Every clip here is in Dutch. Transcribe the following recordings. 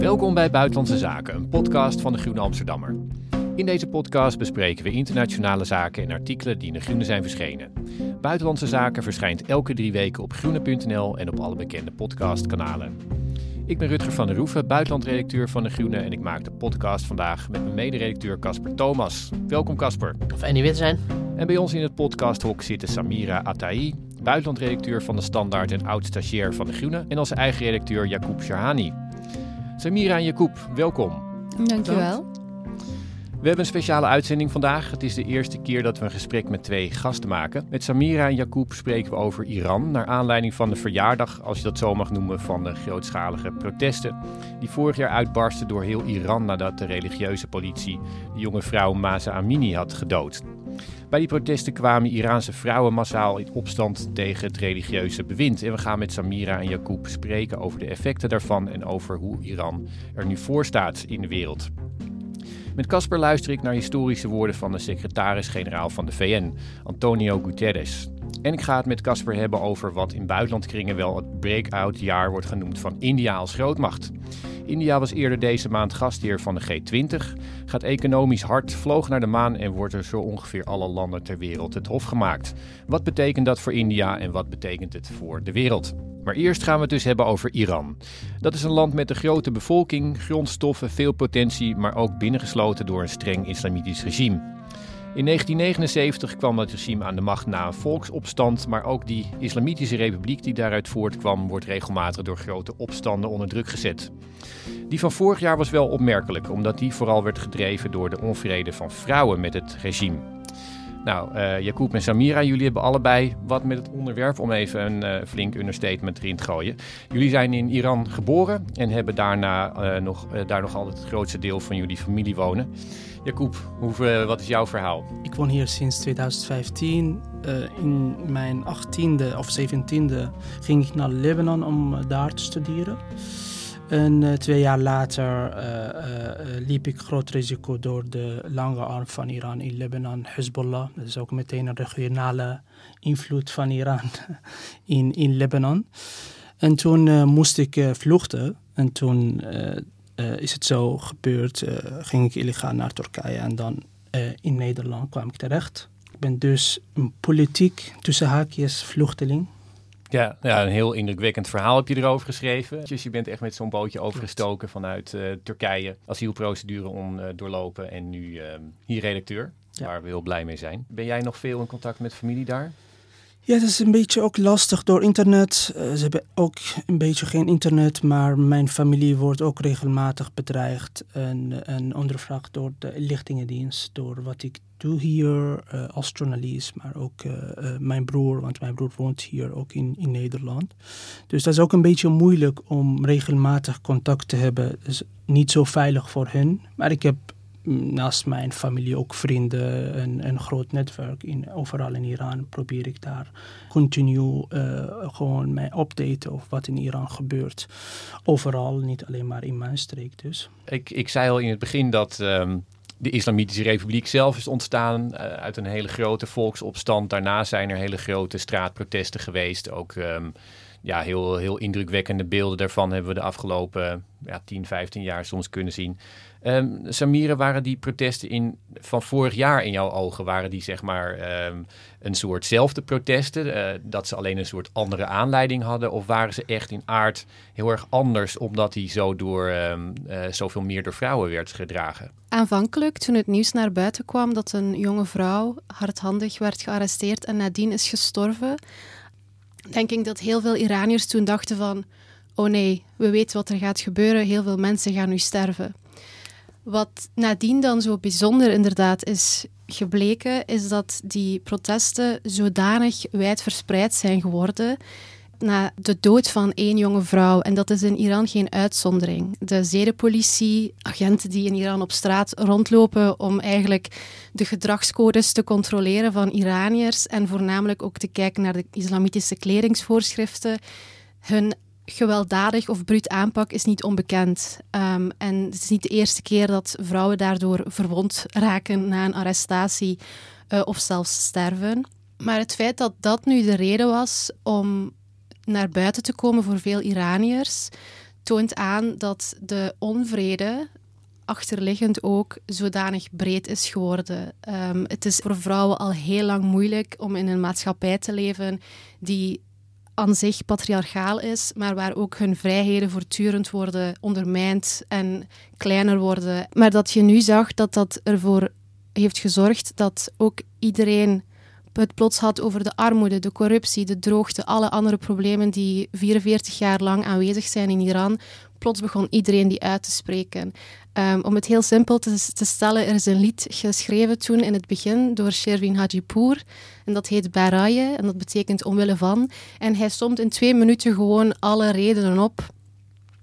Welkom bij Buitenlandse Zaken, een podcast van de Groene Amsterdammer. In deze podcast bespreken we internationale zaken en artikelen die in de Groene zijn verschenen. Buitenlandse Zaken verschijnt elke drie weken op groene.nl en op alle bekende podcastkanalen. Ik ben Rutger van der Roeven, buitenlandredacteur van de Groene en ik maak de podcast vandaag met mijn mederedacteur Casper Thomas. Welkom Casper. Fijn hier weer te zijn. En bij ons in het podcasthok zitten Samira Atai, buitenlandredacteur van de Standaard en oud-stagiair van de Groene en onze eigen redacteur Jacob Sharhani. Samira en Jacob, welkom. Dankjewel. We hebben een speciale uitzending vandaag. Het is de eerste keer dat we een gesprek met twee gasten maken. Met Samira en Jacob spreken we over Iran, naar aanleiding van de verjaardag, als je dat zo mag noemen, van de grootschalige protesten die vorig jaar uitbarsten door heel Iran nadat de religieuze politie de jonge vrouw Masa Amini had gedood. Bij die protesten kwamen Iraanse vrouwen massaal in opstand tegen het religieuze bewind. En we gaan met Samira en Jacob spreken over de effecten daarvan en over hoe Iran er nu voor staat in de wereld. Met Casper luister ik naar historische woorden van de secretaris-generaal van de VN, Antonio Guterres. En ik ga het met Casper hebben over wat in buitenlandkringen wel het breakout jaar wordt genoemd van India als grootmacht. India was eerder deze maand gastheer van de G20, gaat economisch hard, vloog naar de maan en wordt er zo ongeveer alle landen ter wereld het hof gemaakt. Wat betekent dat voor India en wat betekent het voor de wereld? Maar eerst gaan we het dus hebben over Iran. Dat is een land met een grote bevolking, grondstoffen, veel potentie, maar ook binnengesloten door een streng islamitisch regime. In 1979 kwam het regime aan de macht na een volksopstand, maar ook die islamitische republiek die daaruit voortkwam, wordt regelmatig door grote opstanden onder druk gezet. Die van vorig jaar was wel opmerkelijk, omdat die vooral werd gedreven door de onvrede van vrouwen met het regime. Nou, Jacob en Samira, jullie hebben allebei wat met het onderwerp om even een eh, flink understatement erin te gooien. Jullie zijn in Iran geboren en hebben daarna eh, nog, daar nog altijd het grootste deel van jullie familie wonen. Jacob, hoe, eh, wat is jouw verhaal? Ik woon hier sinds 2015. Eh, in mijn 18e of 17e ging ik naar Libanon om eh, daar te studeren. En twee jaar later liep ik groot risico door de lange arm van Iran in Libanon, Hezbollah. Dat is ook meteen een regionale invloed van Iran in, in Libanon. En toen moest ik vluchten. En toen eh, is het zo gebeurd, eh, ging ik illegaal naar Turkije en dan eh, in Nederland kwam ik terecht. Ik ben dus een politiek, tussen haakjes, vluchteling. Ja, ja, een heel indrukwekkend verhaal heb je erover geschreven. Dus je bent echt met zo'n bootje overgestoken vanuit eh, Turkije, asielprocedure om eh, doorlopen en nu eh, hier redacteur, Ja. waar we heel blij mee zijn. Ben jij nog veel in contact met familie daar? Ja, het is een beetje ook lastig door internet. Eh, ze hebben ook een beetje geen internet, maar mijn familie wordt ook regelmatig bedreigd en, ondervraagd door de inlichtingendienst, door wat ik doe hier eh, als journalist, maar ook eh, mijn broer, want mijn broer woont hier ook in, in Nederland. Dus dat is ook een beetje moeilijk om regelmatig contact te hebben. Is niet zo veilig voor hen, maar ik heb naast mijn familie ook vrienden en een groot netwerk. In, overal in Iran probeer ik daar continu eh, gewoon mij updaten over wat in Iran gebeurt. Overal, niet alleen maar in mijn streek dus. Ik, ik zei al in het begin dat ehm, de Islamitische Republiek zelf is ontstaan eh, uit een hele grote volksopstand. Daarna zijn er hele grote straatprotesten geweest. Ook ehm, ja, heel, heel indrukwekkende beelden daarvan hebben we de afgelopen ja, 10, 15 jaar soms kunnen zien. Um, Samira, waren die protesten in, van vorig jaar in jouw ogen, waren die zeg maar um, een soortzelfde protesten, uh, dat ze alleen een soort andere aanleiding hadden? Of waren ze echt in aard heel erg anders, omdat die zo door, um, uh, zoveel meer door vrouwen werd gedragen? Aanvankelijk, toen het nieuws naar buiten kwam dat een jonge vrouw hardhandig werd gearresteerd en nadien is gestorven, denk ik dat heel veel Iraniërs toen dachten van, oh nee, we weten wat er gaat gebeuren, heel veel mensen gaan nu sterven. Wat nadien dan zo bijzonder inderdaad is gebleken, is dat die protesten zodanig wijd verspreid zijn geworden na de dood van één jonge vrouw. En dat is in Iran geen uitzondering. De zedenpolitie, agenten die in Iran op straat rondlopen om eigenlijk de gedragscodes te controleren van Iraniërs en voornamelijk ook te kijken naar de islamitische kledingsvoorschriften, hun gewelddadig of bruut aanpak is niet onbekend. Um, en het is niet de eerste keer dat vrouwen daardoor verwond raken na een arrestatie uh, of zelfs sterven. Maar het feit dat dat nu de reden was om naar buiten te komen voor veel Iraniërs, toont aan dat de onvrede achterliggend ook zodanig breed is geworden. Um, het is voor vrouwen al heel lang moeilijk om in een maatschappij te leven die aan zich patriarchaal is, maar waar ook hun vrijheden voortdurend worden ondermijnd en kleiner worden. Maar dat je nu zag dat dat ervoor heeft gezorgd dat ook iedereen het plots had over de armoede, de corruptie, de droogte, alle andere problemen die 44 jaar lang aanwezig zijn in Iran. Plots begon iedereen die uit te spreken. Um, om het heel simpel te, te, stellen, er is een lied geschreven toen in het begin door Sherwin Hajipour. En dat heet Baraye, en dat betekent omwille van. En hij somt in twee minuten gewoon alle redenen op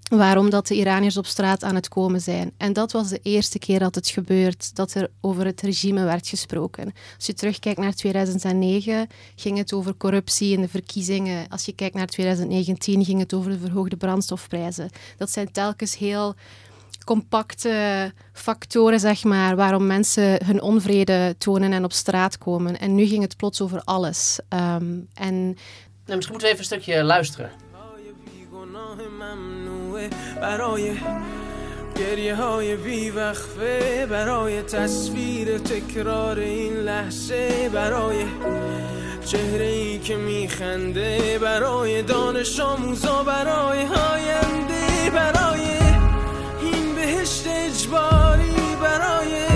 waarom dat de Iraniërs op straat aan het komen zijn. En dat was de eerste keer dat het gebeurt, dat er over het regime werd gesproken. Als je terugkijkt naar 2009, ging het over corruptie in de verkiezingen. Als je kijkt naar 2019, ging het over de verhoogde brandstofprijzen. Dat zijn telkens heel compacte factoren, zeg maar, waarom mensen hun onvrede tonen en op straat komen. En nu ging het plots over alles. Um, en... Nou, misschien moeten we even een stukje luisteren. گریه های بیوقفه برای تصویر تکرار این لحظه برای چهره ای که میخنده برای دانش آموزا برای آینده برای اجباری برای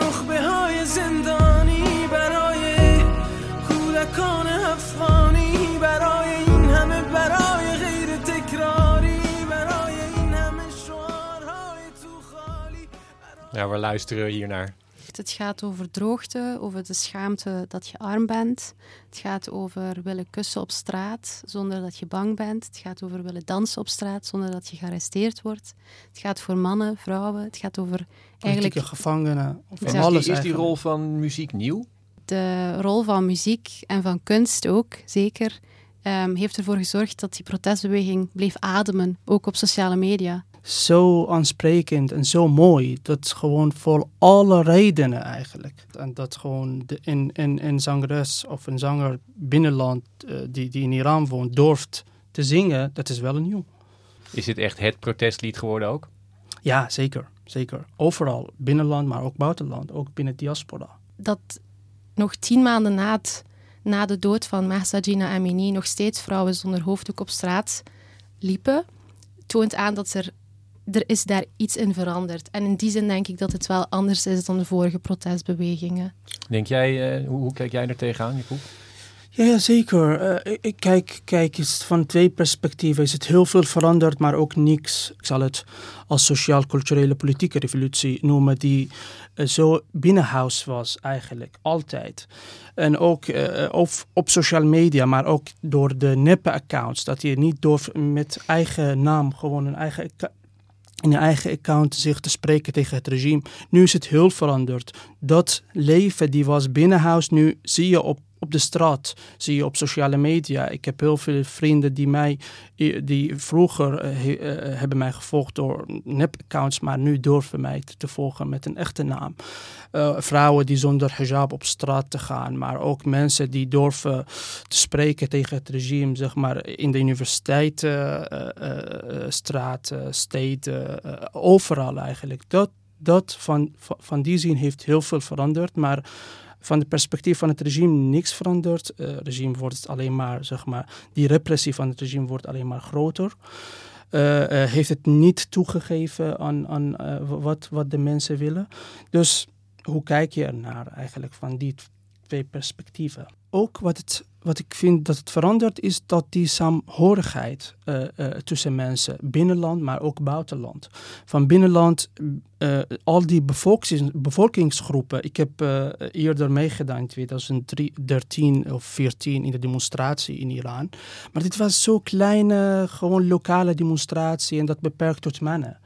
نخبه های زندانی برای کودکان افغانی برای این همه برای غیر تکراری برای این همه شعارهای تو خالی Ja, we luisteren. Het gaat over droogte, over de schaamte dat je arm bent. Het gaat over willen kussen op straat zonder dat je bang bent. Het gaat over willen dansen op straat zonder dat je gearresteerd wordt. Het gaat voor mannen, vrouwen. Het gaat over eigenlijk... gevangenen. Of alles is, die, is die rol van muziek nieuw? De rol van muziek en van kunst ook, zeker. Um, heeft ervoor gezorgd dat die protestbeweging bleef ademen, ook op sociale media zo aansprekend en zo mooi. Dat is gewoon voor alle redenen eigenlijk. En dat gewoon de, in, in, in zangeres of een zanger binnenland uh, die, die in Iran woont durft te zingen, dat is wel nieuw. Is dit echt het protestlied geworden ook? Ja, zeker. Zeker. Overal. Binnenland, maar ook buitenland. Ook binnen diaspora. Dat nog tien maanden na, het, na de dood van Mahsa Jina Amini nog steeds vrouwen zonder hoofddoek op straat liepen, toont aan dat er er is daar iets in veranderd. En in die zin denk ik dat het wel anders is dan de vorige protestbewegingen. Denk jij, uh, hoe, hoe, kijk jij er tegenaan, Jacob? Ja, ja zeker. Uh, ik kijk, kijk eens van twee perspectieven. Is het heel veel veranderd, maar ook niks. Ik zal het als sociaal-culturele politieke revolutie noemen, die uh, zo binnenhuis was eigenlijk, altijd. En ook uh, op, op social media, maar ook door de neppe-accounts. Dat je niet door met eigen naam gewoon een eigen in je eigen account zich te spreken tegen het regime. Nu is het heel veranderd. Dat leven die was binnenhuis, nu zie je op, op de straat, zie je op sociale media. Ik heb heel veel vrienden die mij, die vroeger hebben mij gevolgd door nep-accounts, maar nu durven mij te, volgen met een echte naam. vrouwen die zonder hijab op straat te gaan, maar ook mensen die durven te spreken tegen het regime, zeg maar, in de universiteiten, straten, steden, overal eigenlijk. Dat, dat van, van die zin heeft heel veel veranderd, maar van het perspectief van het regime niks veranderd. Het uh, regime wordt alleen maar, zeg maar, die repressie van het regime wordt alleen maar groter. Uh, uh, heeft het niet toegegeven aan, aan wat, wat de mensen willen. Dus hoe kijk je ernaar eigenlijk van die twee perspectieven? Ook wat het wat ik vind dat het verandert, is dat die saamhorigheid uh, uh, tussen mensen, binnenland, maar ook buitenland. Van binnenland, uh, al die bevolkings, bevolkingsgroepen. Ik heb eerder meegedaan in 2013 of 2014 in de demonstratie in Iran. Maar dit was zo'n kleine, gewoon lokale demonstratie en dat beperkt tot mannen.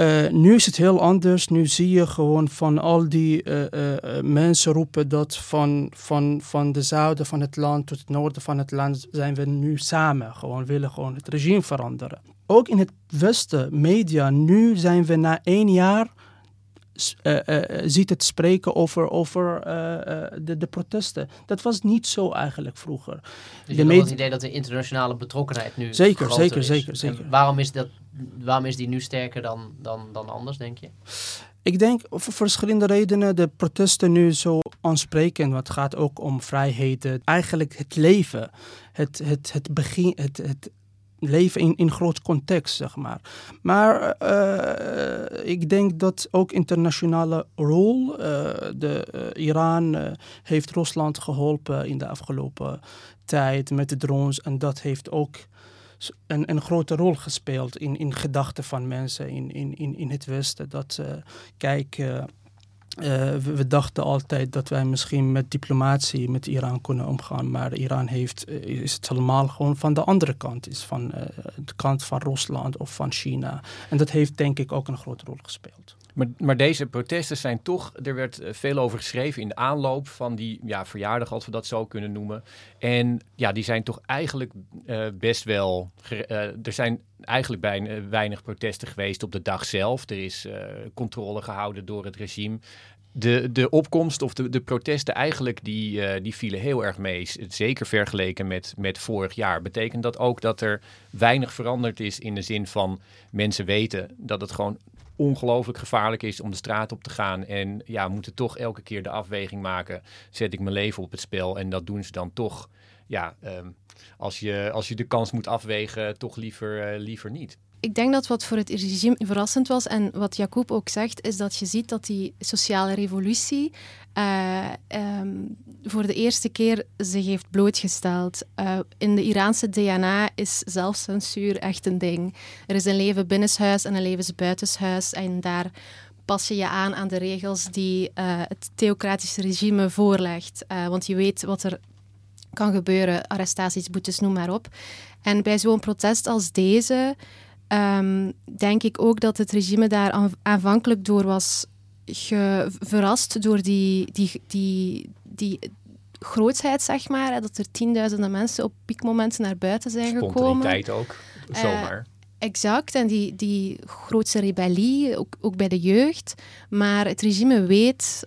Uh, nu is het heel anders. Nu zie je gewoon van al die uh, uh, mensen roepen dat van, van, van de zuiden van het land tot het noorden van het land zijn we nu samen. Gewoon willen gewoon het regime veranderen. Ook in het Westen, media, nu zijn we na één jaar uh, ziet het spreken over, over de, de protesten. Dat was niet zo eigenlijk vroeger. Dus je hebt het idee dat de internationale betrokkenheid nu zeker, zeker, is. Zeker, zeker, en waarom is, dat, waarom is die nu sterker dan, dan, dan anders, denk je? Ik denk voor verschillende redenen de protesten nu zo aanspreken. Want het gaat ook om vrijheden. Eigenlijk het leven. Het, het, het, begin, het, het leven in, in groot context, zeg maar. Maar uh, ik denk dat ook internationale rol, uh, de, Iran heeft Rusland geholpen in de afgelopen tijd met de drones en dat heeft ook een, een grote rol gespeeld in, in gedachten van mensen in, in, in het Westen. Dat, kijk, uh, we, dachten altijd dat wij misschien met diplomatie met Iran kunnen omgaan, maar Iran heeft, eh, is het helemaal gewoon van de andere kant, is van uh, de kant van Rusland of van China. En dat heeft denk ik ook een grote rol gespeeld. Maar, maar, deze protesten zijn toch, er werd veel over geschreven in de aanloop van die ja, verjaardag, als we dat zo kunnen noemen. En ja, die zijn toch eigenlijk uh, best wel. Uh, er zijn eigenlijk bijna weinig protesten geweest op de dag zelf. Er is controle gehouden door het regime. De, de opkomst of de, de protesten eigenlijk, die, die vielen heel erg mee. Zeker vergeleken met, met vorig jaar. Betekent dat ook dat er weinig veranderd is in de zin van mensen weten dat het gewoon ongelooflijk gevaarlijk is om de straat op te gaan. En ja, moeten toch elke keer de afweging maken. Zet ik mijn leven op het spel? En dat doen ze dan toch. Ja, um, als, je, als je de kans moet afwegen, toch liever, uh, liever niet ik denk dat wat voor het regime verrassend was en wat Jacob ook zegt, is dat je ziet dat die sociale revolutie uh, um, voor de eerste keer zich heeft blootgesteld. Uh, in de Iraanse DNA is zelfcensuur echt een ding. Er is een leven binnenshuis en een leven buitenshuis en daar pas je je aan aan de regels die uh, het theocratische regime voorlegt. want je weet wat er kan gebeuren, arrestaties, boetes, noem maar op. En bij zo'n protest als deze um, denk ik ook dat het regime daar aanvankelijk door was verrast door die, die, die, die grootsheid, zeg maar. Dat er tienduizenden mensen op piekmomenten naar buiten zijn gekomen. Spontaniteit ook, eh, zomaar. Uh, exact, en die, die grootste rebellie, ook, ook bij de jeugd. Maar het regime weet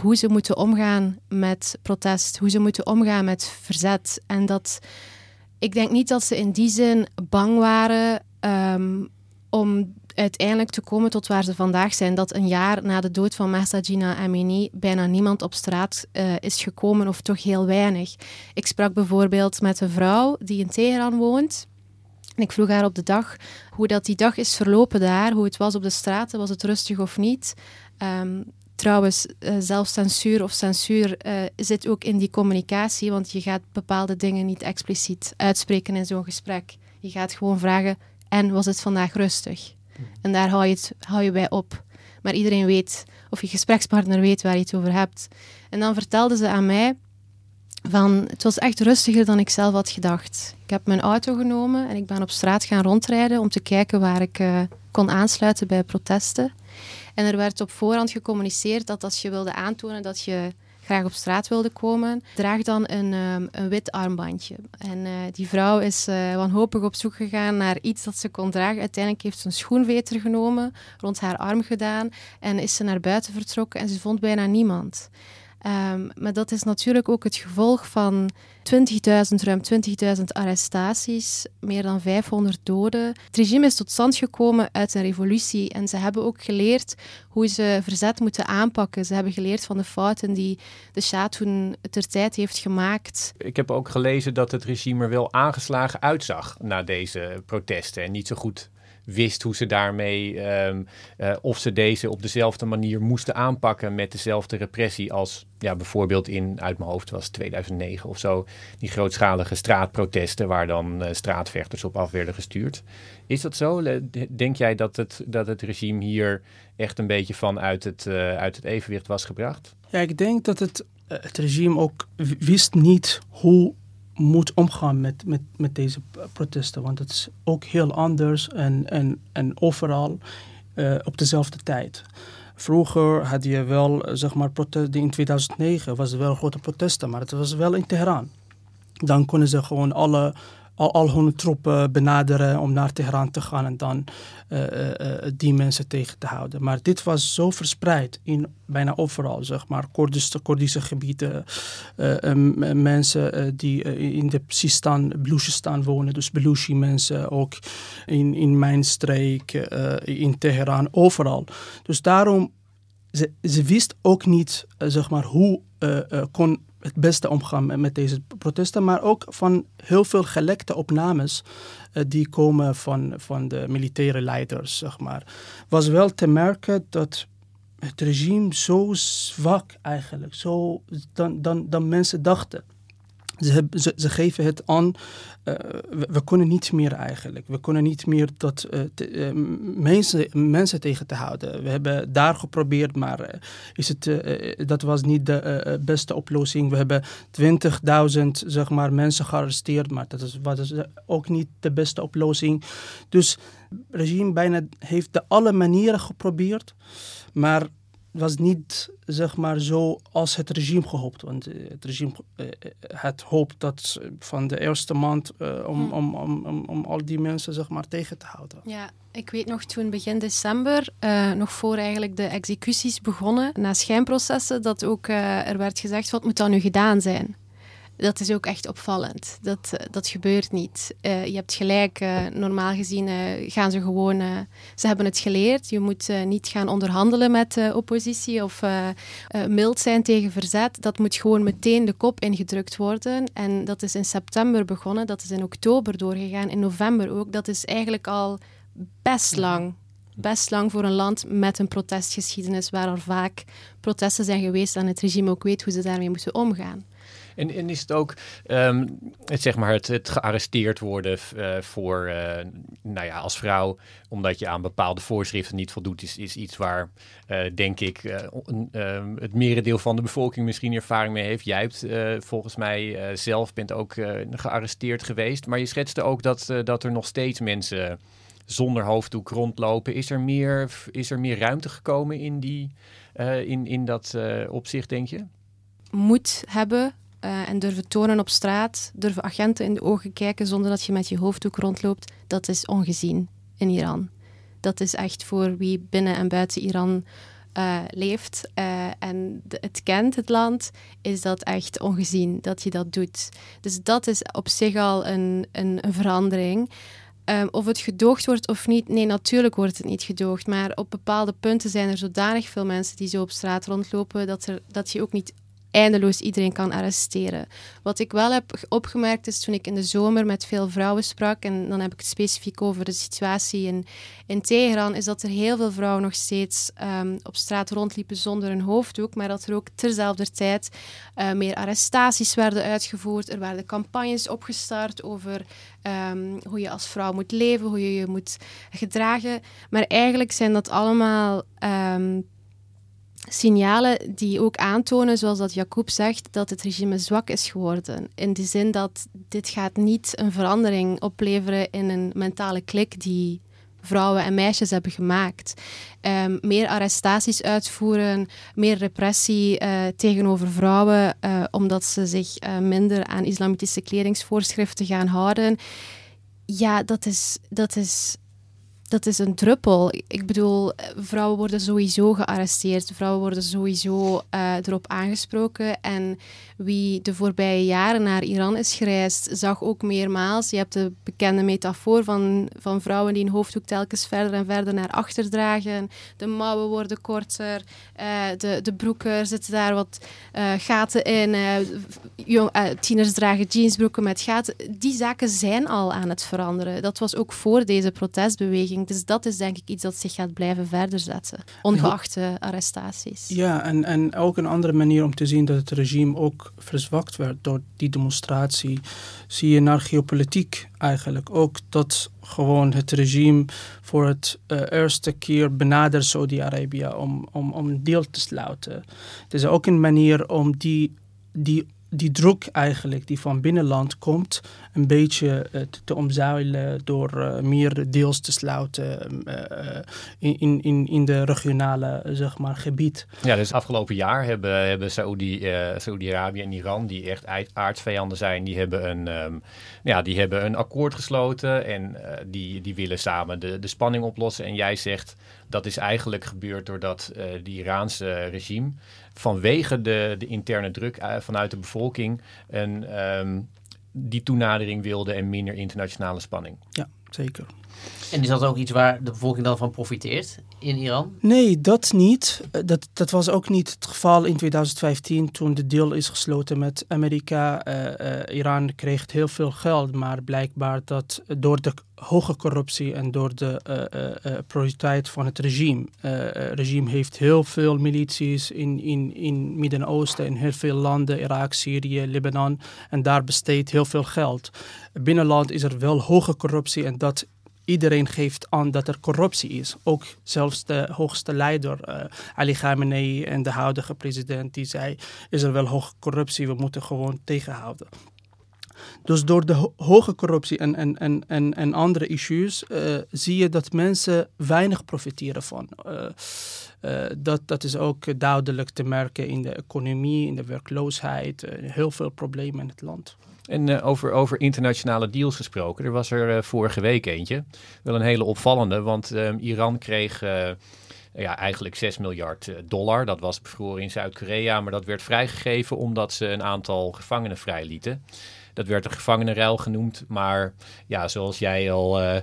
hoe ze moeten omgaan met protest, hoe ze moeten omgaan met verzet. En dat, ik denk niet dat ze in die zin bang waren um, om uiteindelijk te komen tot waar ze vandaag zijn. Dat een jaar na de dood van Mahsa Jina Amini bijna niemand op straat uh, is gekomen, of toch heel weinig. Ik sprak bijvoorbeeld met een vrouw die in Teheran woont. En ik vroeg haar op de dag hoe dat die dag is verlopen daar, hoe het was op de straten, was het rustig of niet. Um, trouwens, uh, zelfcensuur of censuur uh, zit ook in die communicatie, want je gaat bepaalde dingen niet expliciet uitspreken in zo'n gesprek. Je gaat gewoon vragen, en was het vandaag rustig? En daar hou je, het, hou je bij op. Maar iedereen weet, of je gesprekspartner weet waar je het over hebt. En dan vertelde ze aan mij van, het was echt rustiger dan ik zelf had gedacht. Ik heb mijn auto genomen en ik ben op straat gaan rondrijden om te kijken waar ik uh, kon aansluiten bij protesten. En er werd op voorhand gecommuniceerd dat als je wilde aantonen dat je graag op straat wilde komen, draag dan een, um, een wit armbandje. En uh, die vrouw is uh, wanhopig op zoek gegaan naar iets dat ze kon dragen. Uiteindelijk heeft ze een schoenveter genomen, rond haar arm gedaan en is ze naar buiten vertrokken en ze vond bijna niemand. Um, maar dat is natuurlijk ook het gevolg van 20.000, ruim 20.000 arrestaties, meer dan 500 doden. Het regime is tot stand gekomen uit een revolutie en ze hebben ook geleerd hoe ze verzet moeten aanpakken. Ze hebben geleerd van de fouten die de Shah toen ter tijd heeft gemaakt. Ik heb ook gelezen dat het regime er wel aangeslagen uitzag na deze protesten en niet zo goed wist hoe ze daarmee, ehm, eh, of ze deze op dezelfde manier moesten aanpakken met dezelfde repressie als ja, bijvoorbeeld in, uit mijn hoofd was 2009 of zo, die grootschalige straatprotesten waar dan uh, straatvechters op af werden gestuurd. Is dat zo? Denk jij dat het, dat het regime hier echt een beetje van uit het, uh, uit het evenwicht was gebracht? Ja, ik denk dat het, het regime ook wist niet hoe moet omgaan met, met, met deze protesten. Want het is ook heel anders en, en, en overal uh, op dezelfde tijd. Vroeger had je wel, zeg maar, protesten. In 2009 was er wel grote protesten, maar het was wel in Teheran. Dan konden ze gewoon alle al, al hun troepen benaderen om naar Teheran te gaan en dan uh, uh, die mensen tegen te houden. Maar dit was zo verspreid in bijna overal, zeg maar, Koerdische, Koerdische gebieden, uh, mensen die in de Sistan, Beloechistan wonen, dus Belushi mensen, ook in, in mijn streek, in Teheran, overal. Dus daarom, ze, ze wist ook niet, zeg maar, hoe kon het beste omgaan met deze protesten, maar ook van heel veel gelekte opnames uh, die komen van, van de militaire leiders, zeg maar. Was wel te merken dat het regime zo zwak eigenlijk, zo dan, dan, dan mensen dachten. Ze, ze, geven het aan, uh, we, kunnen niet meer eigenlijk. We kunnen niet meer dat, te, uh, mensen, mensen tegen te houden. We hebben daar geprobeerd, maar is het, dat was niet de beste oplossing. We hebben 20.000 zeg maar, mensen gearresteerd, maar dat is, was ook niet de beste oplossing. Dus het regime bijna heeft de alle manieren geprobeerd, maar was niet zeg maar zo als het regime gehoopt. Want uh, het regime uh, had hoopt dat van de eerste maand uh, om, om, om, om, om al die mensen zeg maar tegen te houden. Ja, ik weet nog toen begin december, nog voor eigenlijk de executies begonnen, na schijnprocessen, dat ook er werd gezegd wat moet dan nu gedaan zijn dat is ook echt opvallend. Dat, eh, dat gebeurt niet. Uh, je hebt gelijk, uh, normaal gezien uh, gaan ze gewoon... ze hebben het geleerd. Je moet niet gaan onderhandelen met de oppositie of mild zijn tegen verzet. Dat moet gewoon meteen de kop ingedrukt worden. En dat is in september begonnen. Dat is in oktober doorgegaan. In november ook. Dat is eigenlijk al best lang best lang voor een land met een protestgeschiedenis, waar er vaak protesten zijn geweest en het regime ook weet hoe ze daarmee moeten omgaan. En, is het ook ehm, het, zeg maar het, gearresteerd worden uh, voor, uh, nou ja, als vrouw, omdat je aan bepaalde voorschriften niet voldoet, is, is iets waar, uh, denk ik, ehm, het merendeel van de bevolking misschien ervaring mee heeft. Jij hebt volgens mij zelf bent ook gearresteerd geweest, maar je schetste ook dat, dat er nog steeds mensen zonder hoofddoek rondlopen. Is er meer, is er meer ruimte gekomen in, die, in, in dat opzicht, denk je? Moet hebben uh, en durven tonen op straat, durven agenten in de ogen kijken zonder dat je met je hoofddoek rondloopt, dat is ongezien in Iran. Dat is echt voor wie binnen en buiten Iran uh, leeft uh, en het kent, het land, is dat echt ongezien dat je dat doet. Dus dat is op zich al een, een, een verandering. Um, of het gedoogd wordt of niet, nee, natuurlijk wordt het niet gedoogd. Maar op bepaalde punten zijn er zodanig veel mensen die zo op straat rondlopen dat, er, dat je ook niet eindeloos iedereen kan arresteren. Wat ik wel heb opgemerkt is toen ik in de zomer met veel vrouwen sprak, en dan heb ik het specifiek over de situatie in, in Teheran, is dat er heel veel vrouwen nog steeds um, op straat rondliepen zonder een hoofddoek, maar dat er ook terzelfde tijd uh, meer arrestaties werden uitgevoerd. Er werden campagnes opgestart over um, hoe je als vrouw moet leven, hoe je je moet gedragen. Maar eigenlijk zijn dat allemaal um, signalen die ook aantonen, zoals dat Jacob zegt, dat het regime zwak is geworden. In de zin dat dit gaat niet een verandering opleveren in een mentale klik die vrouwen en meisjes hebben gemaakt. Ehm, meer arrestaties uitvoeren, meer repressie uh, tegenover vrouwen, uh, omdat ze zich uh, minder aan islamitische kledingsvoorschriften gaan houden. Ja, dat is, dat is dat is een druppel. Ik bedoel, vrouwen worden sowieso gearresteerd. Vrouwen worden sowieso uh, erop aangesproken. En wie de voorbije jaren naar Iran is gereisd, zag ook meermaals. Je hebt de bekende metafoor van, van vrouwen die een hoofddoek telkens verder en verder naar achter dragen. De mouwen worden korter. Uh, de, de broeken zitten daar wat uh, gaten in. Jong, tieners dragen jeansbroeken met gaten. Die zaken zijn al aan het veranderen. Dat was ook voor deze protestbeweging. Dus dat is denk ik iets dat zich gaat blijven verder zetten, ongeacht de arrestaties. Ja, en, en ook een andere manier om te zien dat het regime ook verzwakt werd door die demonstratie, zie je naar geopolitiek eigenlijk. Ook dat gewoon het regime voor het uh, eerste keer benadert Saudi-Arabië om, om, om deal te sluiten. Het is ook een manier om die, die die druk eigenlijk die van binnenland komt, een beetje uh, te, omzeilen door uh, meer deals te sluiten uh, in, in, in de regionale zeg maar, gebied. Ja, dus afgelopen jaar hebben, hebben Saoedi-Arabië en Iran, die echt aardsvijanden zijn, die hebben een, um, ja, die hebben een akkoord gesloten en die, die willen samen de, de spanning oplossen. En jij zegt dat is eigenlijk gebeurd doordat het Iraanse regime vanwege de, de interne druk uh, vanuit de bevolking een, um, die toenadering wilde en minder internationale spanning. Ja, zeker. En is dat ook iets waar de bevolking dan van profiteert in Iran? Nee, dat niet. Eh, dat, dat was ook niet het geval in 2015 toen de deal is gesloten met Amerika. Uh, uh, Iran kreeg heel veel geld, maar blijkbaar dat door de hoge corruptie en door de prioriteit van het regime. Het regime heeft heel veel milities in, in, in Midden-Oosten, in heel veel landen, Irak, Syrië, Libanon. En daar besteedt heel veel geld. Binnenland is er wel hoge corruptie en dat iedereen geeft aan dat er corruptie is. Ook zelfs de hoogste leider, uh, Ali Khamenei en de huidige president, die zei, is er wel hoge corruptie, we moeten gewoon tegenhouden. Dus door de ho hoge corruptie en, en, en, en, en andere issues uh, zie je dat mensen weinig profiteren van. Uh, dat, dat is ook duidelijk te merken in de economie, in de werkloosheid, heel veel problemen in het land. En uh, over, over internationale deals gesproken. Er was er uh, vorige week eentje. Wel een hele opvallende, want uh, Iran kreeg ja, eigenlijk 6 miljard dollar. Dat was bevroren in Zuid-Korea, maar dat werd vrijgegeven omdat ze een aantal gevangenen vrijlieten. Dat werd een gevangenenruil genoemd. Maar ja, zoals jij al,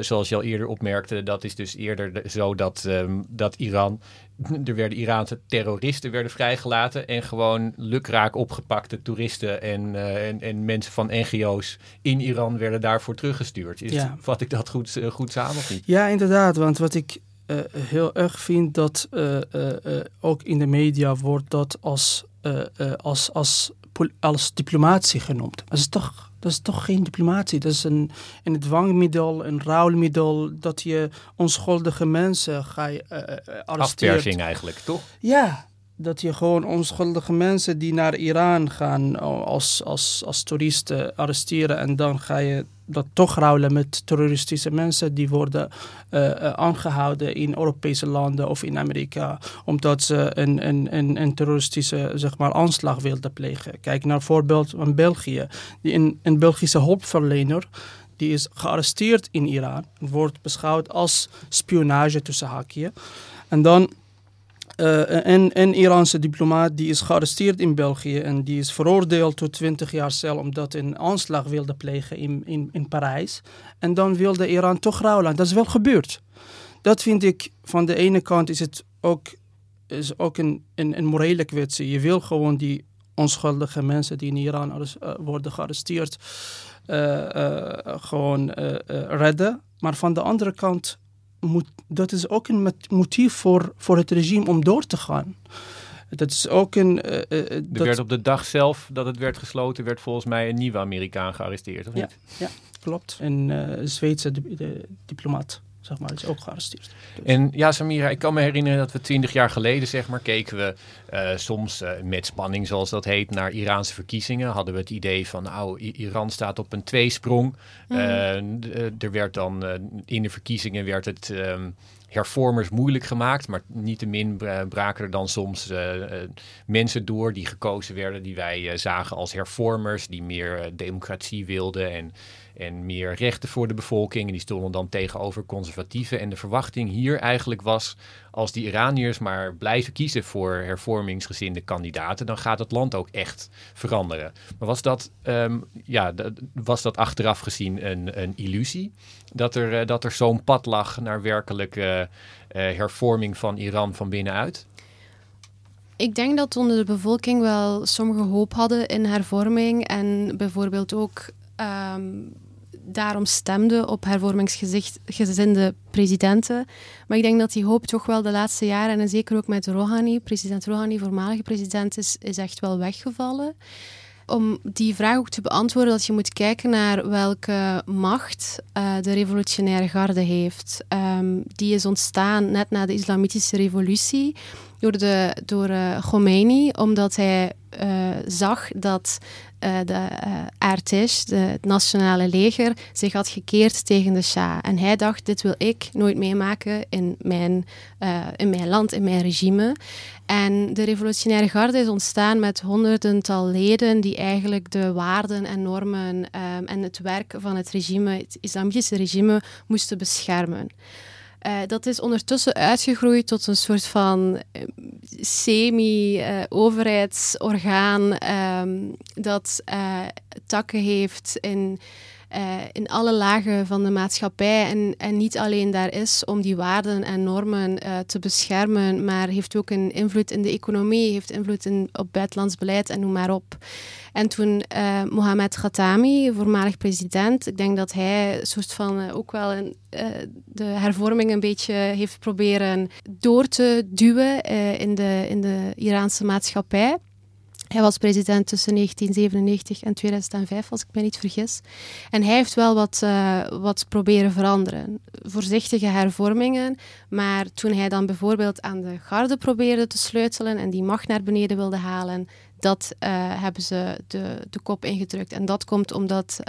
zoals je al eerder opmerkte, dat is dus eerder zo dat, um, dat Iran. Er werden Iraanse terroristen werden vrijgelaten en gewoon lukraak opgepakte toeristen en, uh, en, en, mensen van NGO's in Iran werden daarvoor teruggestuurd. Is, ja. Vat ik dat goed, goed samen of niet? Ja, inderdaad. Want wat ik uh, heel erg vind dat ook in de media wordt dat als, als, als als diplomatie genoemd. Dat is toch, dat is toch geen diplomatie. Dat is een, een dwangmiddel, een ruilmiddel, dat je onschuldige mensen ga je, uh. Afpersing eigenlijk, toch? Ja, dat je gewoon onschuldige mensen die naar Iran gaan als, als, als toeristen arresteren en dan ga je dat toch ruilen met terroristische mensen die worden uh, uh, aangehouden in Europese landen of in Amerika omdat ze een, een, een, een terroristische zeg maar, aanslag wilden plegen. Kijk naar voorbeeld van België. Die een, een Belgische hulpverlener die is gearresteerd in Iran, wordt beschouwd als spionage tussen haakjes. En dan uh, een, een Iraanse diplomaat die is gearresteerd in België en die is veroordeeld tot 20 jaar cel omdat hij een aanslag wilde plegen in, in, in Parijs. En dan wilde Iran toch rouwen. Dat is wel gebeurd. Dat vind ik, van de ene kant is het ook, is ook een, een, een morele kwestie. Je wil gewoon die onschuldige mensen die in Iran uh, worden gearresteerd uh, gewoon redden. Maar van de andere kant dat is ook een motief voor, voor het regime om door te gaan. Dat is ook een. Uh, uh, er werd op de dag zelf dat het werd gesloten, werd volgens mij een nieuwe Amerikaan gearresteerd, of ja, niet? Ja, klopt. Een uh, Zweedse di diplomaat. Zeg maar, is ook gearresteerd. Dus- En ja, Samira, ik kan me herinneren dat we twintig jaar geleden, zeg maar, keken we eh, soms eh, met spanning, zoals dat heet, naar Iraanse verkiezingen. Hadden we het idee van, nou, I- Iran staat op een tweesprong. Mhm. Eh, eh, er werd dan eh, in de verkiezingen werd het ehm, hervormers moeilijk gemaakt, maar niettemin bra- braken er dan soms eh, eh, mensen door die gekozen werden, die wij eh, zagen als hervormers, die meer democratie wilden en, en meer rechten voor de bevolking. En die stonden dan tegenover conservatieven. En de verwachting hier eigenlijk was, als die Iraniërs maar blijven kiezen voor hervormingsgezinde kandidaten, dan gaat het land ook echt veranderen. Maar was dat, ehm, ja, was dat achteraf gezien een, een illusie? Dat er, dat er zo'n pad lag naar werkelijke eh, hervorming van Iran van binnenuit? Ik denk dat onder de bevolking wel sommige hoop hadden in hervorming en bijvoorbeeld ook ehm, daarom stemden op hervormingsgezinde presidenten. Maar ik denk dat die hoop toch wel de laatste jaren, en zeker ook met Rouhani, president Rouhani, voormalige president, is echt wel weggevallen. Om die vraag ook te beantwoorden, dat je moet kijken naar welke macht eh, de revolutionaire garde heeft. Ehm, die is ontstaan net na de islamitische revolutie door, de, door eh, Khomeini, omdat hij eh, zag dat eh, de de, het nationale leger, zich had gekeerd tegen de Shah. En hij dacht, dit wil ik nooit meemaken in mijn, eh, in mijn land, in mijn regime. En de revolutionaire garde is ontstaan met honderdental leden die eigenlijk de waarden en normen ehm, en het werk van het regime, het islamitische regime, moesten beschermen. Eh, dat is ondertussen uitgegroeid tot een soort van eh, semi-overheidsorgaan ehm, dat eh, takken heeft in, eh, in alle lagen van de maatschappij en, en niet alleen daar is om die waarden en normen eh, te beschermen, maar heeft ook een invloed in de economie, heeft invloed in, op buitenlands beleid en noem maar op. En toen eh Mohamed Khatami, voormalig president, ik denk dat hij soort van ook wel een, de hervorming een beetje heeft proberen door te duwen in, de, in de Iraanse maatschappij. Hij was president tussen 1997 en 2005, als ik me niet vergis. En hij heeft wel wat, eh, wat proberen veranderen. Voorzichtige hervormingen, maar toen hij dan bijvoorbeeld aan de garde probeerde te sleutelen en die macht naar beneden wilde halen, dat eh, hebben ze de, de kop ingedrukt. En dat komt omdat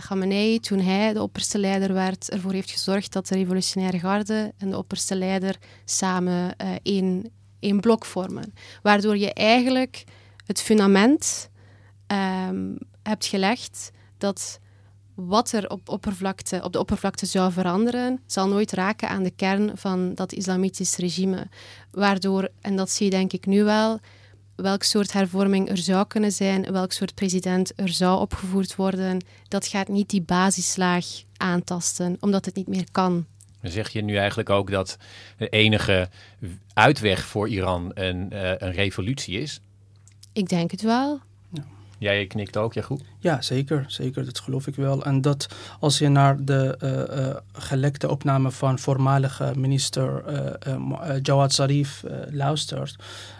Khamenei, toen hij de opperste leider werd, ervoor heeft gezorgd dat de revolutionaire garde en de opperste leider samen één, één blok vormen. Waardoor je eigenlijk het fundament ehm, hebt gelegd dat wat er op, oppervlakte, op de oppervlakte zou veranderen, zal nooit raken aan de kern van dat islamitisch regime. Waardoor, en dat zie je denk ik nu wel, welk soort hervorming er zou kunnen zijn, welk soort president er zou opgevoerd worden, dat gaat niet die basislaag aantasten, omdat het niet meer kan. Dan zeg je nu eigenlijk ook dat de enige uitweg voor Iran een, eh, een revolutie is. Ik denk het wel. Jij knikt ook, ja goed. Ja, zeker, zeker. Dat geloof ik wel. En dat als je naar de eh, eh, gelekte opname van voormalige minister eh, eh, eh, Jawad Zarif luistert,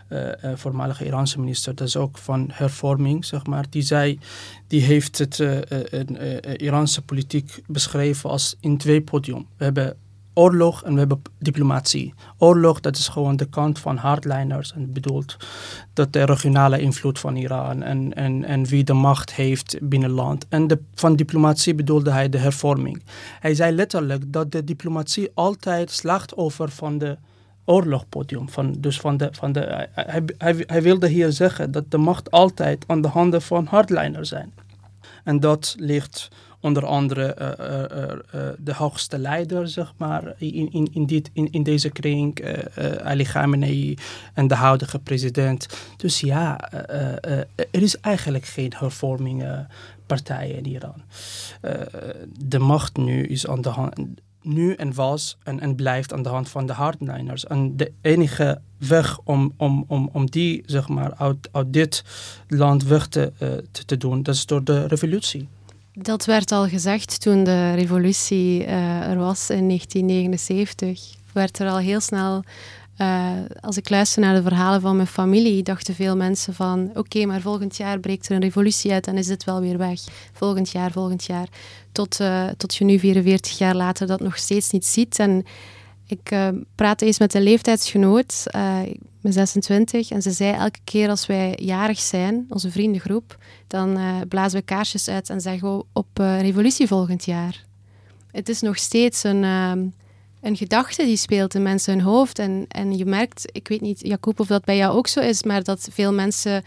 eh, eh, voormalige Iraanse minister, dat is ook van hervorming, zeg maar. Die zei, die heeft het een, eh, Iraanse politiek beschreven als in twee podium. We hebben oorlog en we hebben diplomatie. Oorlog, dat is gewoon de kant van hardliners en bedoelt dat de regionale invloed van Iran en, en, en wie de macht heeft binnen land. En de, van diplomatie bedoelde hij de hervorming. Hij zei letterlijk dat de diplomatie altijd slachtoffer van de oorlogpodium. Van, dus van de, van de, hij, hij, hij wilde hier zeggen dat de macht altijd aan de handen van hardliners zijn. En dat ligt onder andere eh, eh, eh, de hoogste leider, zeg maar, in, in, in, dit, in, in deze kring, Ali Khamenei en de huidige president. Dus ja, er is eigenlijk geen hervormingpartij in Iran. De macht nu is aan de hand, nu en was en, en blijft aan de hand van de hardliners. En de enige weg om, om, om, om die, zeg maar, uit, uit dit land weg te, eh, te, doen, dat is door de revolutie. Dat werd al gezegd toen de revolutie eh, er was in 1979. Werd er al heel snel Uh, als ik luister naar de verhalen van mijn familie, dachten veel mensen van oké, maar volgend jaar breekt er een revolutie uit en is dit wel weer weg. Volgend jaar, volgend jaar. Tot, uh, tot je nu 44 jaar later dat nog steeds niet ziet. En ik uh, praatte eens met een leeftijdsgenoot, ik ben 26, en ze zei elke keer als wij jarig zijn, onze vriendengroep, dan blazen we kaarsjes uit en zeggen we op revolutie volgend jaar. Het is nog steeds een ehm, een gedachte die speelt in mensen hun hoofd. En, en je merkt, ik weet niet, Jacob, of dat bij jou ook zo is, maar dat veel mensen,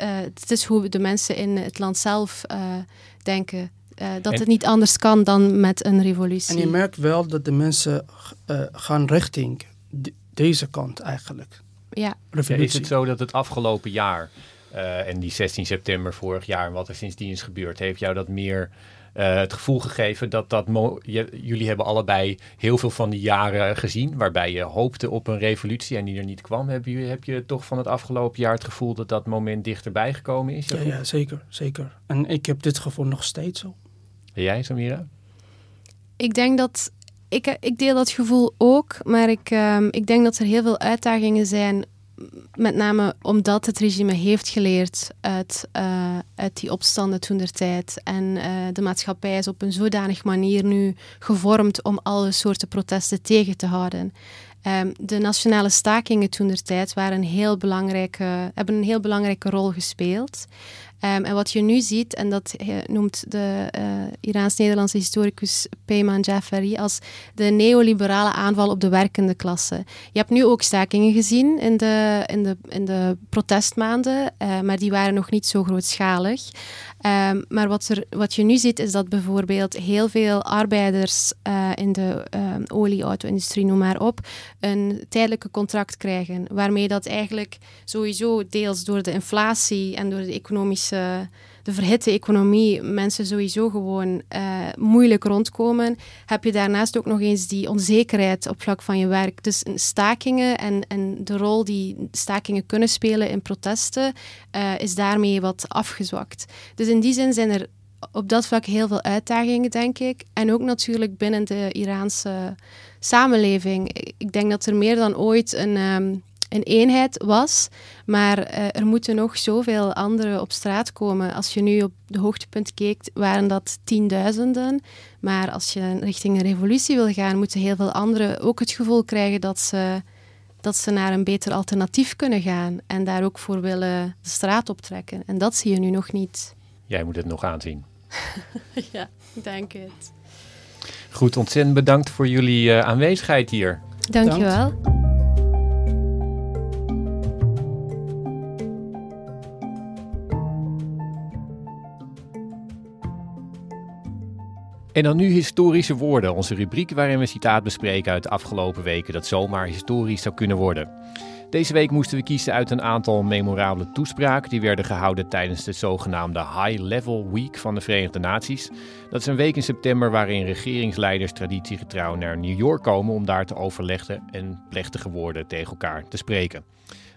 uh, het is hoe de mensen in het land zelf uh, denken. Uh, dat en... het niet anders kan dan met een revolutie. En je merkt wel dat de mensen gaan richting deze kant eigenlijk. Ja. ja. Is het zo dat het afgelopen jaar en die 16 september vorig jaar en wat er sindsdien is gebeurd, heeft jou dat meer uh, het gevoel gegeven dat dat. jullie hebben allebei heel veel van die jaren gezien. waarbij je hoopte op een revolutie en die er niet kwam. Heb je, heb je toch van het afgelopen jaar het gevoel dat dat moment dichterbij gekomen is? Ja, ja, zeker, zeker. En ik heb dit gevoel nog steeds zo. Jij, Samira? Ik denk dat. Ik, ik deel dat gevoel ook, maar ik, um, ik denk dat er heel veel uitdagingen zijn met name omdat het regime heeft geleerd uit, uh, uit die opstanden toen der tijd. En uh, de maatschappij is op een zodanig manier nu gevormd om alle soorten protesten tegen te houden. Um, de nationale stakingen toen der tijd waren heel belangrijke, hebben een heel belangrijke rol gespeeld. Um, en wat je nu ziet, en dat noemt de uh, Iraans-Nederlandse historicus Peyman Jafari als de neoliberale aanval op de werkende klasse. Je hebt nu ook stakingen gezien in de, in de, in de protestmaanden, uh, maar die waren nog niet zo grootschalig. Um, maar wat, er, wat je nu ziet is dat bijvoorbeeld heel veel arbeiders uh, in de um, olie, auto-industrie, noem maar op, een tijdelijke contract krijgen. Waarmee dat eigenlijk sowieso deels door de inflatie en door de economische de verhitte economie mensen sowieso gewoon uh, moeilijk rondkomen, heb je daarnaast ook nog eens die onzekerheid op vlak van je werk. Dus stakingen en, en de rol die stakingen kunnen spelen in protesten uh, is daarmee wat afgezwakt. Dus in die zin zijn er op dat vlak heel veel uitdagingen, denk ik. En ook natuurlijk binnen de Iraanse samenleving. Ik denk dat er meer dan ooit een. Um, een eenheid was. Maar uh, er moeten nog zoveel anderen op straat komen. Als je nu op de hoogtepunt keek, waren dat tienduizenden. Maar als je richting een revolutie wil gaan, moeten heel veel anderen ook het gevoel krijgen dat ze, dat ze naar een beter alternatief kunnen gaan. En daar ook voor willen de straat optrekken. En dat zie je nu nog niet. Jij moet het nog aanzien. ja, ik denk het. Goed, ontzettend bedankt voor jullie uh, aanwezigheid hier. Dankjewel. Bedankt. En dan nu historische woorden, onze rubriek waarin we citaat bespreken uit de afgelopen weken dat zomaar historisch zou kunnen worden. Deze week moesten we kiezen uit een aantal memorabele toespraken die werden gehouden tijdens de zogenaamde High Level Week van de Verenigde Naties. Dat is een week in september waarin regeringsleiders traditiegetrouw naar New York komen om daar te overleggen en plechtige woorden tegen elkaar te spreken.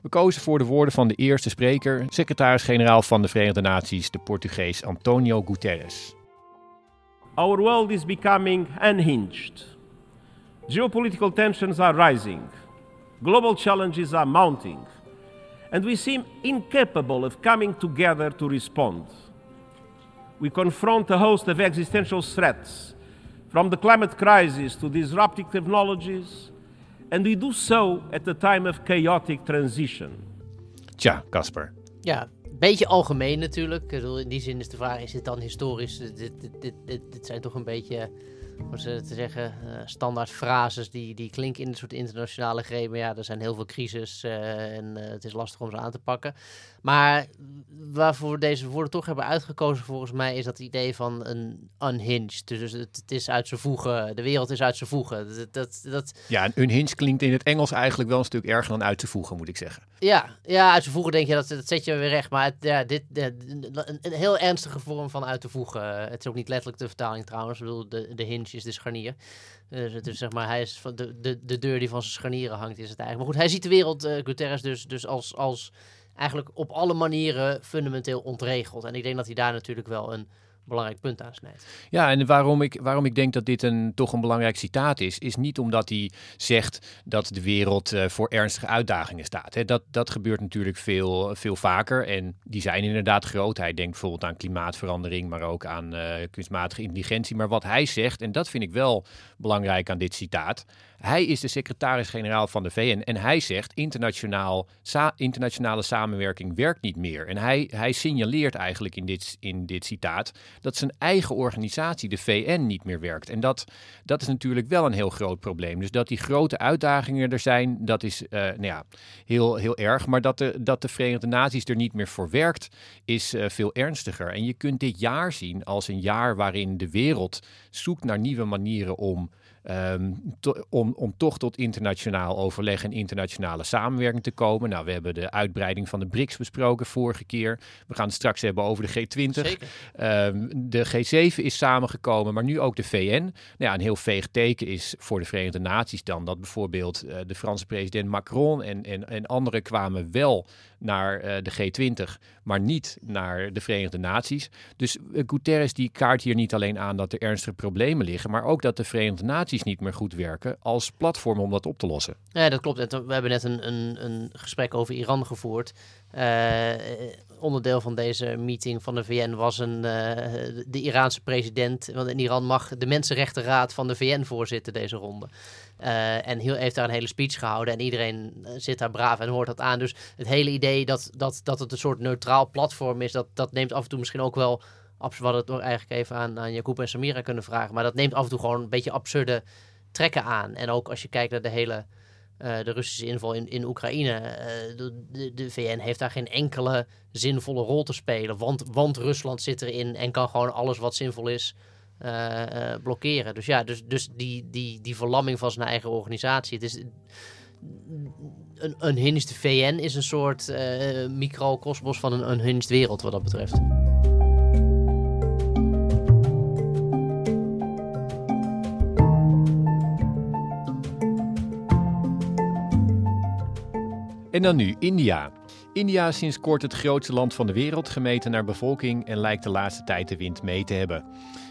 We kozen voor de woorden van de eerste spreker, secretaris-generaal van de Verenigde Naties, de Portugees Antonio Guterres. Our world is becoming unhinged. Geopolitical tensions are rising, global challenges are mounting, and we seem incapable of coming together to respond. We confront a host of existential threats, from the climate crisis to disruptive technologies, and we do so at a time of chaotic transition. Tja, Casper. Ja, beetje algemeen natuurlijk. In die zin is de vraag, is dit dan historisch? Dit, dit, dit, dit, dit zijn toch een beetje om ze te zeggen, uh, standaard frases die, die klinken in een soort internationale greep. Maar ja, er zijn heel veel crisis uh, en uh, het is lastig om ze aan te pakken. Maar waarvoor we deze woorden toch hebben uitgekozen volgens mij is dat idee van een unhinged. Dus het, het is uit zijn voegen, de wereld is uit zijn voegen. Dat, dat, dat... Ja, een unhinged klinkt in het Engels eigenlijk wel een stuk erger dan uit te voegen, moet ik zeggen. Ja, ja uit te voegen denk je, dat, dat zet je weer recht. Maar het, ja, dit, een, een, heel ernstige vorm van uit te voegen. Het is ook niet letterlijk de vertaling trouwens. Ik bedoel, de, de hinge is de scharnier. Dus, zeg maar, hij is van de, de, de deur die van zijn scharnieren hangt, is het eigenlijk. Maar goed, hij ziet de wereld, uh, Guterres, dus, dus als, als eigenlijk op alle manieren fundamenteel ontregeld. En ik denk dat hij daar natuurlijk wel een belangrijk punt aansnijdt. Ja, en waarom ik, waarom ik denk dat dit een, toch een belangrijk citaat is, is niet omdat hij zegt dat de wereld uh, voor ernstige uitdagingen staat. Hè. Dat, dat gebeurt natuurlijk veel, veel vaker en die zijn inderdaad groot. Hij denkt bijvoorbeeld aan klimaatverandering, maar ook aan uh, kunstmatige intelligentie. Maar wat hij zegt, en dat vind ik wel belangrijk aan dit citaat, hij is de secretaris-generaal van de VN en hij zegt internationaal, internationale samenwerking werkt niet meer. En hij, hij signaleert eigenlijk in dit, in dit citaat dat zijn eigen organisatie, de VN, niet meer werkt. En dat, dat is natuurlijk wel een heel groot probleem. Dus dat die grote uitdagingen er zijn, dat is uh, nou ja, heel, heel erg. Maar dat de, dat de Verenigde Naties er niet meer voor werkt, is uh, veel ernstiger. En je kunt dit jaar zien als een jaar waarin de wereld zoekt naar nieuwe manieren om Um, to, om, om toch tot internationaal overleg en internationale samenwerking te komen. Nou, we hebben de uitbreiding van de BRICS besproken vorige keer. We gaan het straks hebben over de G20. Um, de G7 is samengekomen, maar nu ook de VN. Nou ja, een heel veeg teken is voor de Verenigde Naties dan dat bijvoorbeeld uh, de Franse president Macron en, en, en anderen kwamen wel naar uh, de G20, maar niet naar de Verenigde Naties. Dus uh, Guterres die kaart hier niet alleen aan dat er ernstige problemen liggen, maar ook dat de Verenigde Naties niet meer goed werken als platform om dat op te lossen. Ja, dat klopt. We hebben net een, een, een gesprek over Iran gevoerd. Uh, onderdeel van deze meeting van de VN was een, de Iraanse president. Want in Iran mag de Mensenrechtenraad van de VN voorzitten deze ronde. Uh, en heel, heeft daar een hele speech gehouden. En iedereen zit daar braaf en hoort dat aan. Dus het hele idee dat, dat, dat het een soort neutraal platform is, dat, dat neemt af en toe misschien ook wel. We het nog eigenlijk even aan, aan Jacob en Samira kunnen vragen. Maar dat neemt af en toe gewoon een beetje absurde trekken aan. En ook als je kijkt naar de hele. Uh, de Russische inval in, in Oekraïne. Uh, de, VN heeft daar geen enkele zinvolle rol te spelen. Want, want Rusland zit erin en kan gewoon alles wat zinvol is uh, blokkeren. Dus ja, dus, dus die, die, die verlamming van zijn eigen organisatie. Het is, een unhinged VN is een soort microcosmos van een unhinged wereld wat dat betreft. En dan nu India. India is sinds kort het grootste land van de wereld, gemeten naar bevolking en lijkt de laatste tijd de wind mee te hebben.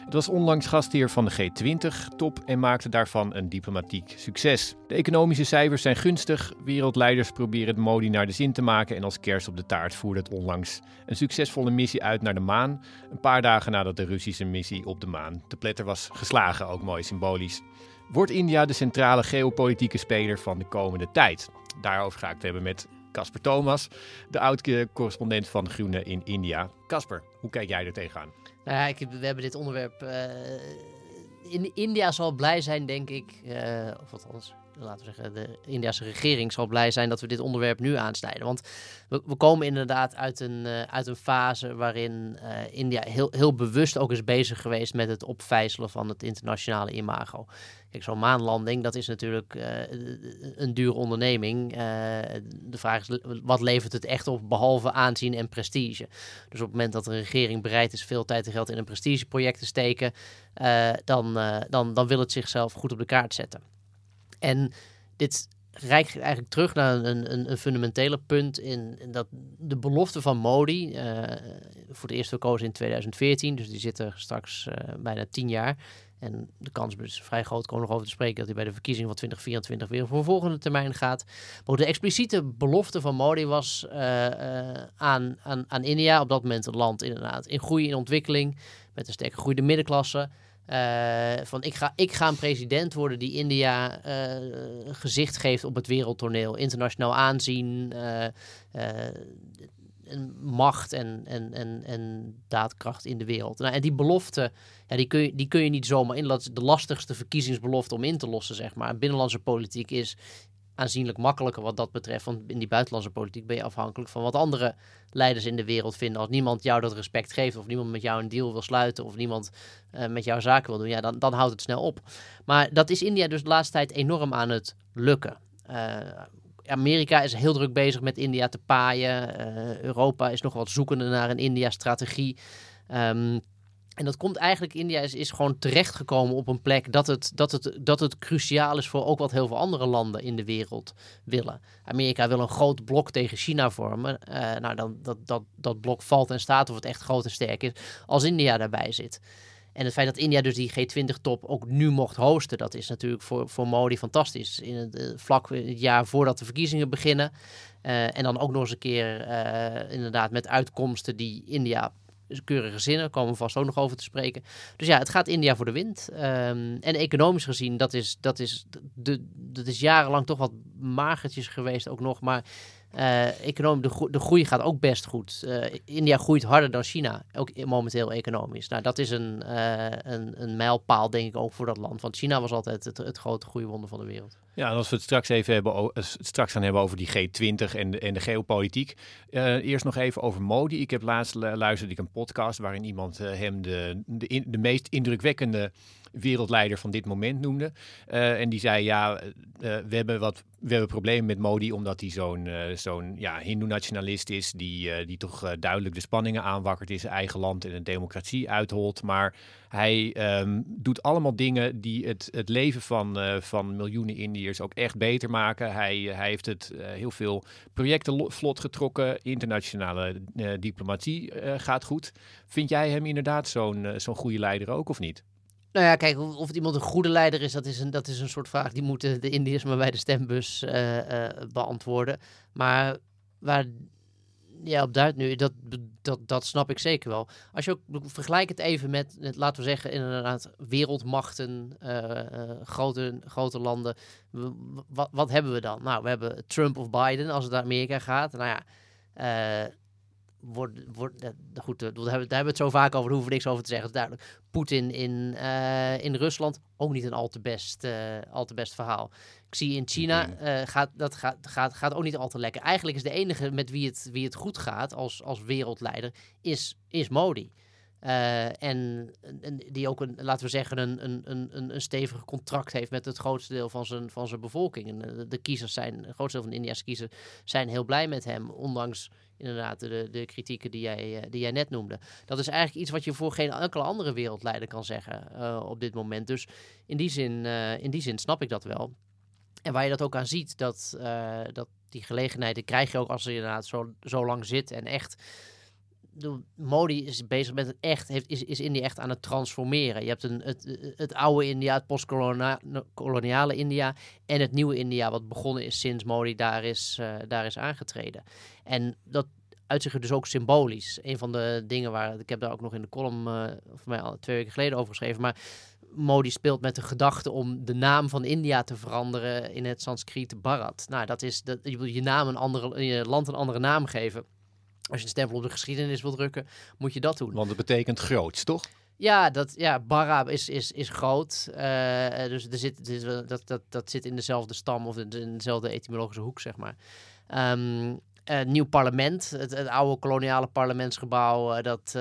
Het was onlangs gastheer van de G20-top en maakte daarvan een diplomatiek succes. De economische cijfers zijn gunstig, wereldleiders proberen het Modi naar de zin te maken en als kerst op de taart voerde het onlangs een succesvolle missie uit naar de maan, een paar dagen nadat de Russische missie op de maan te pletter was geslagen, ook mooi symbolisch. Wordt India de centrale geopolitieke speler van de komende tijd? Daarover ga ik het hebben met Casper Thomas, de oud-correspondent van Groene in India. Casper, hoe kijk jij er tegenaan? Nou ik, we hebben dit onderwerp. Uh, in India zal blij zijn, denk ik. Uh, of althans, laten we zeggen, de Indiase regering zal blij zijn dat we dit onderwerp nu aansnijden. Want we, komen inderdaad uit een, uh, uit een fase waarin India heel, heel bewust ook is bezig geweest met het opvijzelen van het internationale imago. Kijk, zo'n maanlanding, dat is natuurlijk uh, een dure onderneming. De vraag is, wat levert het echt op, behalve aanzien en prestige? Dus op het moment dat een regering bereid is veel tijd en geld in een prestigeproject te steken, dan, dan, dan wil het zichzelf goed op de kaart zetten. En dit reikt eigenlijk terug naar een, een, een fundamentele punt in, dat de belofte van Modi, voor het eerst verkozen in 2014, dus die zit er straks bijna tien jaar, en de kans is vrij groot, komen nog over te spreken, dat hij bij de verkiezingen van 2024 weer voor een volgende termijn gaat. Maar de expliciete belofte van Modi was uh, aan, aan, aan India, op dat moment een land inderdaad in groei, in ontwikkeling, met een sterke groeiende middenklasse. Uh, van ik ga, ik ga een president worden die India gezicht geeft op het wereldtoneel, internationaal aanzien, en macht en, en, en, en daadkracht in de wereld. Nou, en die belofte, ja, die, kun je, die kun je niet zomaar in. Dat is de lastigste verkiezingsbelofte om in te lossen, zeg maar. Binnenlandse politiek is aanzienlijk makkelijker wat dat betreft. Want in die buitenlandse politiek ben je afhankelijk van wat andere leiders in de wereld vinden. Als niemand jou dat respect geeft, of niemand met jou een deal wil sluiten, of niemand uh, met jou zaken wil doen, ja, dan, dan houdt het snel op. Maar dat is India dus de laatste tijd enorm aan het lukken. Uh, Amerika is heel druk bezig met India te paaien. Uh, Europa is nog wat zoekende naar een India-strategie. Um, En dat komt eigenlijk, India is, is gewoon terechtgekomen op een plek dat het, dat, het, dat het cruciaal is voor ook wat heel veel andere landen in de wereld willen. Amerika wil een groot blok tegen China vormen. Uh, nou, dan, dat, dat, dat blok valt en staat of het echt groot en sterk is als India daarbij zit. En het feit dat India dus die G20-top ook nu mocht hosten, dat is natuurlijk voor, voor Modi fantastisch. In het, uh, vlak het jaar voordat de verkiezingen beginnen. Uh, en dan ook nog eens een keer inderdaad met uitkomsten die India keurige zinnen, komen we vast ook nog over te spreken. Dus ja, het gaat India voor de wind. Um, en economisch gezien, dat is, dat, is, de, dat is jarenlang toch wat magertjes geweest ook nog. Maar uh, de, gro de groei gaat ook best goed. Uh, India groeit harder dan China, ook momenteel economisch. Nou, dat is een, uh, een, een mijlpaal, denk ik, ook voor dat land. Want China was altijd het, het grote groeiwonder van de wereld. Ja, en als we het straks even hebben, straks gaan hebben over die G20 en de, en de geopolitiek. eerst nog even over Modi. Ik heb laatst luisterde ik een podcast waarin iemand hem de, de meest indrukwekkende wereldleider van dit moment noemde. Uh, en die zei, ja, uh, we hebben wat we hebben problemen met Modi omdat hij zo'n zo'n ja, hindoe-nationalist is, die, die toch duidelijk de spanningen aanwakkert in zijn eigen land en de democratie uitholt. Maar hij um, doet allemaal dingen die het, het leven van, van miljoenen Indiërs ook echt beter maken. Hij, hij heeft het heel veel projecten vlot getrokken, internationale diplomatie gaat goed. Vind jij hem inderdaad zo'n zo'n goede leider ook of niet? Nou ja, kijk, of, het iemand een goede leider is, dat is een, dat is een soort vraag die moeten de Indiërs maar bij de stembus uh, uh, beantwoorden. Maar waar ja, op duidt nu, dat, dat, dat snap ik zeker wel. Als je ook vergelijkt het even met, laten we zeggen, inderdaad, wereldmachten, uh, grote, grote landen. Wat, wat hebben we dan? Nou, we hebben Trump of Biden als het naar Amerika gaat. Nou ja, wordt, wordt, goed, daar hebben, we het zo vaak over, daar hoeven we niks over te zeggen, duidelijk. Poetin in, uh, in Rusland, ook niet een al te best, uh, al te best verhaal. Ik zie in China, uh, gaat, dat gaat, gaat, gaat ook niet al te lekker. Eigenlijk is de enige met wie het, wie het goed gaat als, als wereldleider, is, is Modi. Uh, en, en, die ook, een, laten we zeggen, een, een, een, een stevig contract heeft met het grootste deel van zijn, van zijn bevolking. En de, kiezers zijn, het grootste deel van de India's kiezers zijn heel blij met hem, ondanks inderdaad de, de kritieken die jij, die jij net noemde. Dat is eigenlijk iets wat je voor geen enkele andere wereldleider kan zeggen op dit moment. Dus in die, zin, in die zin snap ik dat wel. En waar je dat ook aan ziet, dat, dat die gelegenheden krijg je ook als je inderdaad zo, zo lang zit en echt Modi is bezig met het echt, heeft, is, is India echt aan het transformeren. Je hebt een, het, het oude India, het postkoloniale India en het nieuwe India, wat begonnen is sinds Modi daar is, uh, daar is aangetreden. En dat uitzicht dus ook symbolisch. Een van de dingen waar, ik heb daar ook nog in de column voor mij al twee weken geleden over geschreven, maar Modi speelt met de gedachte om de naam van India te veranderen in het Sanskriet Bharat. Nou, dat is dat je, je naam een andere, je land een andere naam geven. Als je een stempel op de geschiedenis wil drukken, moet je dat doen. Want het betekent groots, toch? Ja, dat, ja Barra is, is, is groot. Uh, dus er zit, dat, dat, dat zit in dezelfde stam of in dezelfde etymologische hoek, zeg maar. Um, uh, nieuw parlement, het, het, oude koloniale parlementsgebouw, uh, dat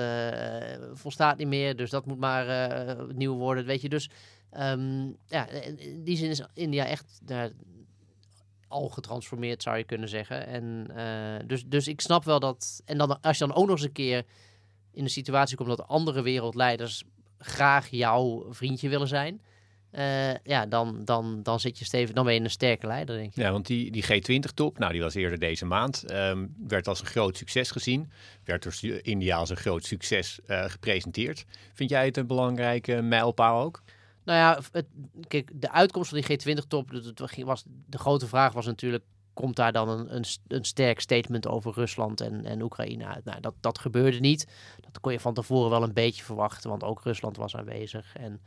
volstaat niet meer. Dus dat moet maar nieuw worden, weet je. Dus um, ja, in die zin is India echt al getransformeerd, zou je kunnen zeggen. En, uh, dus, dus ik snap wel dat. En dan, als je dan ook nog eens een keer in de situatie komt dat andere wereldleiders graag jouw vriendje willen zijn. Uh, ja, dan, dan, dan zit je stevig, dan ben je een sterke leider, denk ik. Ja, want die, die G20-top, nou, die was eerder deze maand, um, werd als een groot succes gezien. Werd door India als een groot succes uh, gepresenteerd. Vind jij het een belangrijke mijlpaal ook? Nou ja, kijk, de uitkomst van die G20-top, was, de grote vraag was natuurlijk, komt daar dan een, een, een sterk statement over Rusland en, en Oekraïne uit? Nou, dat, dat gebeurde niet. Dat kon je van tevoren wel een beetje verwachten, want ook Rusland was aanwezig en,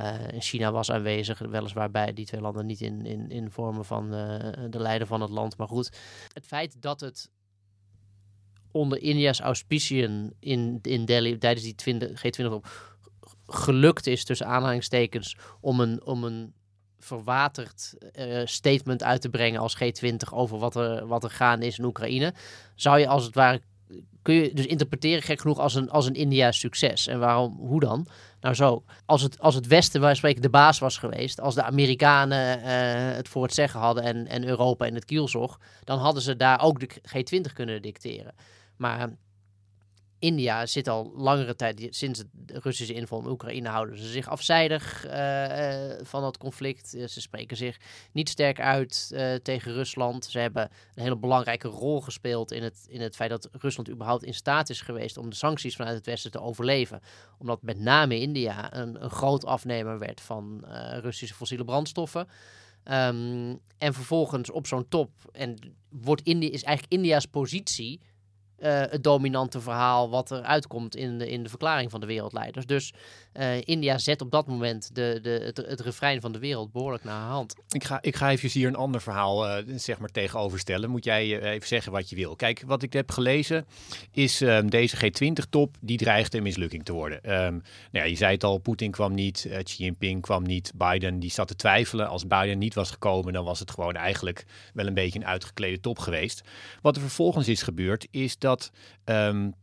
uh, China was aanwezig. Weliswaar bij die twee landen niet in, in, in vormen van uh, de leider van het land. Maar goed, het feit dat het onder India's auspiciën in, in Delhi tijdens die G20-top gelukt is, tussen aanhalingstekens, om een, om een verwaterd uh, statement uit te brengen als G20 over wat er, wat er gaande is in Oekraïne, zou je als het ware kun je dus interpreteren gek genoeg als een, als een India succes. En waarom, hoe dan? Nou zo, als het, als het Westen, waar spreken, de baas was geweest, als de Amerikanen uh, het voor het zeggen hadden en, en Europa in het kielzog, dan hadden ze daar ook de G20 kunnen dicteren. Maar India zit al langere tijd, sinds de Russische inval in Oekraïne, houden ze zich afzijdig uh, van dat conflict. ze spreken zich niet sterk uit tegen Rusland. Ze hebben een hele belangrijke rol gespeeld in het, in het feit dat Rusland überhaupt in staat is geweest om de sancties vanuit het Westen te overleven. Omdat met name India een, een groot afnemer werd van Russische fossiele brandstoffen. Um, en vervolgens op zo'n top en wordt India, is eigenlijk India's positie uh, het dominante verhaal wat er uitkomt in de, in de verklaring van de wereldleiders. Dus uh, India zet op dat moment de, de, het, refrein van de wereld behoorlijk naar haar hand. Ik ga, ik ga even hier een ander verhaal uh, zeg maar tegenoverstellen. Moet jij even zeggen wat je wil. Kijk, wat ik heb gelezen is um, deze G20-top, die dreigt een mislukking te worden. Um, nou ja, je zei het al, Poetin kwam niet, Xi Jinping kwam niet, Biden die zat te twijfelen. Als Biden niet was gekomen, dan was het gewoon eigenlijk wel een beetje een uitgeklede top geweest. Wat er vervolgens is gebeurd, is dat um,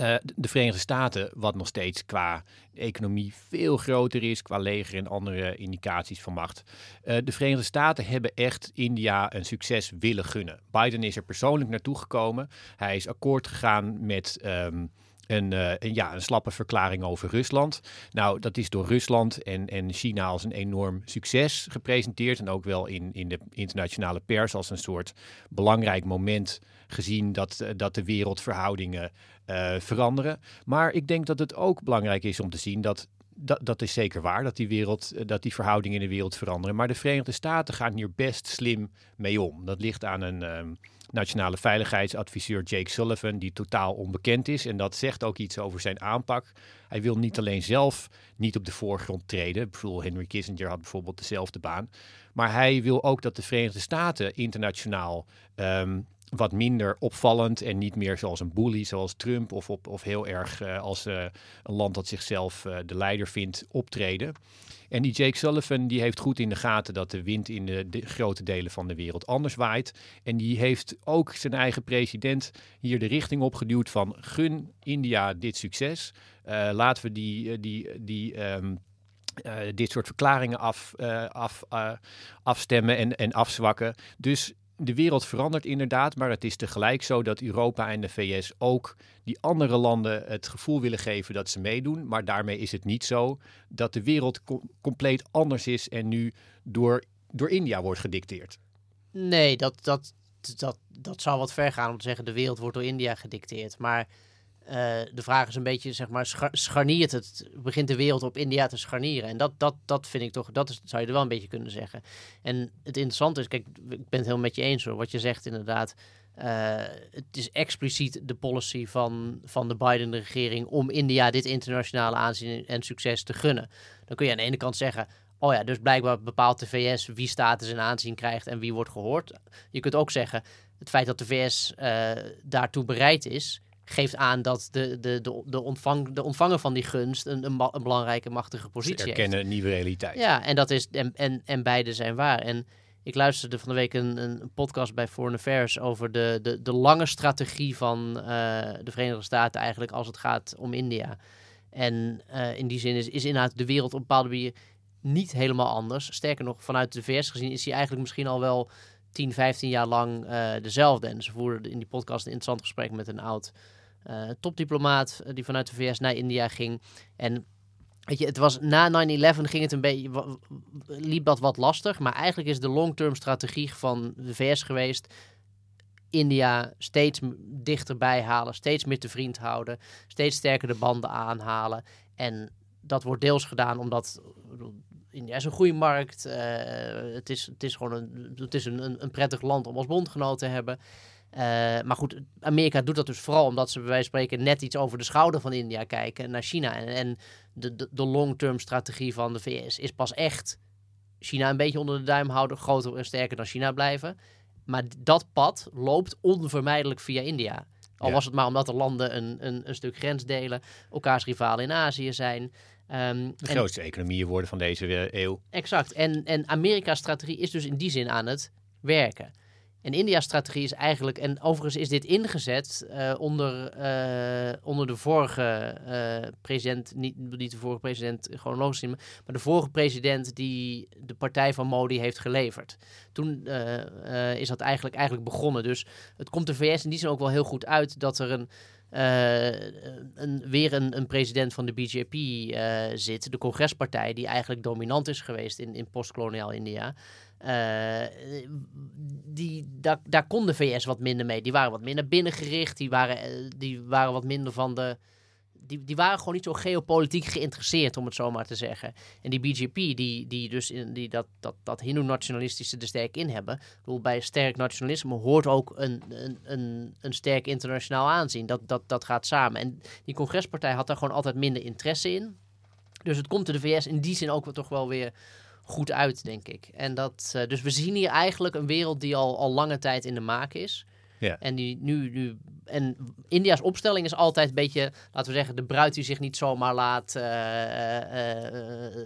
uh, de Verenigde Staten, wat nog steeds qua economie veel groter is, qua leger en andere indicaties van macht. Uh, de Verenigde Staten hebben echt India een succes willen gunnen. Biden is er persoonlijk naartoe gekomen. Hij is akkoord gegaan met. Um, een, uh, een, ja, een slappe verklaring over Rusland. Nou, dat is door Rusland en, en China als een enorm succes gepresenteerd. En ook wel in, in de internationale pers als een soort belangrijk moment gezien dat, eh, dat de wereldverhoudingen uh, veranderen. Maar ik denk dat het ook belangrijk is om te zien dat dat, dat is zeker waar, dat die, wereld, eh, dat die verhoudingen in de wereld veranderen. Maar de Verenigde Staten gaan hier best slim mee om. Dat ligt aan een um, nationale veiligheidsadviseur Jake Sullivan, die totaal onbekend is. En dat zegt ook iets over zijn aanpak. Hij wil niet alleen zelf niet op de voorgrond treden. Ik bedoel, Henry Kissinger had bijvoorbeeld dezelfde baan. Maar hij wil ook dat de Verenigde Staten internationaal um, wat minder opvallend en niet meer zoals een bully, zoals Trump, of, op, of heel erg uh, als uh, een land dat zichzelf uh, de leider vindt optreden. En die Jake Sullivan die heeft goed in de gaten dat de wind in de, grote delen van de wereld anders waait. En die heeft ook zijn eigen president hier de richting opgeduwd van gun India dit succes. laten we die, die, die um, dit soort verklaringen af, af, afstemmen en, en afzwakken. Dus de wereld verandert inderdaad, maar het is tegelijk zo dat Europa en de VS ook die andere landen het gevoel willen geven dat ze meedoen. Maar daarmee is het niet zo dat de wereld compleet anders is en nu door, door India wordt gedicteerd. Nee, dat, dat, dat, dat zou wat ver gaan om te zeggen de wereld wordt door India gedicteerd. Maar uh, de vraag is een beetje, zeg maar, scha scharniert het, begint de wereld op India te scharnieren? En dat, dat, dat vind ik toch, dat zou je er wel een beetje kunnen zeggen. En het interessante is, kijk, ik ben het helemaal met je eens hoor, wat je zegt inderdaad. Uh, het is expliciet de policy van, van de Biden-regering om India dit internationale aanzien en succes te gunnen. Dan kun je aan de ene kant zeggen, oh ja, dus blijkbaar bepaalt de VS wie status en aanzien krijgt en wie wordt gehoord. Je kunt ook zeggen, het feit dat de VS uh, daartoe bereid is, geeft aan dat de, de, de, de, ontvang, de ontvanger van die gunst een, een, een belangrijke, machtige positie Ze erkennen heeft. een nieuwe realiteit. Ja, en, dat is, en, en, en beide zijn waar. En ik luisterde van de week een, een podcast bij Foreign Affairs over de, de, de lange strategie van uh, de Verenigde Staten eigenlijk als het gaat om India. En uh, in die zin is, is inderdaad de wereld op een bepaalde manier niet helemaal anders. Sterker nog, vanuit de VS gezien is hij eigenlijk misschien al wel 10, 15 jaar lang uh, dezelfde. En ze voerden in die podcast een interessant gesprek met een oud uh, topdiplomaat die vanuit de VS naar India ging. En weet je, het was na 9-11 ging het een beetje, liep dat wat lastig. Maar eigenlijk is de long-term strategie van de VS geweest. India steeds dichterbij halen, steeds meer te vriend houden, steeds sterker de banden aanhalen. En dat wordt deels gedaan omdat India is een goede markt. Uh, het, is, het is gewoon een, het is een, een prettig land om als bondgenoot te hebben. Uh, maar goed, Amerika doet dat dus vooral omdat ze bij wijze van spreken net iets over de schouder van India kijken naar China. En, en de, de, de long-term strategie van de VS is pas echt China een beetje onder de duim houden, groter en sterker dan China blijven. Maar dat pad loopt onvermijdelijk via India. Al ja. was het maar omdat de landen een, een, een stuk grens delen, elkaars rivalen in Azië zijn. Um, de grootste en, economieën worden van deze eeuw. Exact. En, en Amerika's strategie is dus in die zin aan het werken. En India's strategie is eigenlijk, en overigens is dit ingezet uh, onder, uh, onder de vorige uh, president, niet, niet de vorige president chronologisch, maar de vorige president die de partij van Modi heeft geleverd. Toen is dat eigenlijk, eigenlijk begonnen. Dus het komt de VS in die zin ook wel heel goed uit dat er een, eh, een, weer een, een, president van de BJP uh, zit, de congrespartij, die eigenlijk dominant is geweest in, in postkoloniaal India. Uh, die, daar, daar kon de VS wat minder mee. Die waren wat minder binnengericht, die waren, die waren wat minder van de die, die waren gewoon niet zo geopolitiek geïnteresseerd, om het zo maar te zeggen. En die BGP, die, die dus in, die dat, dat, dat Hindoe-nationalistische er sterk in hebben. Ik bedoel, bij sterk nationalisme hoort ook een, een, een, een sterk internationaal aanzien. Dat, dat, dat gaat samen. En die congrespartij had daar gewoon altijd minder interesse in. Dus het komt de VS in die zin ook toch wel weer goed uit, denk ik. En dat, uh, dus we zien hier eigenlijk een wereld die al, al lange tijd in de maak is. Ja. En, die nu, nu, en India's opstelling is altijd een beetje, laten we zeggen, de bruid die zich niet zomaar laat uh,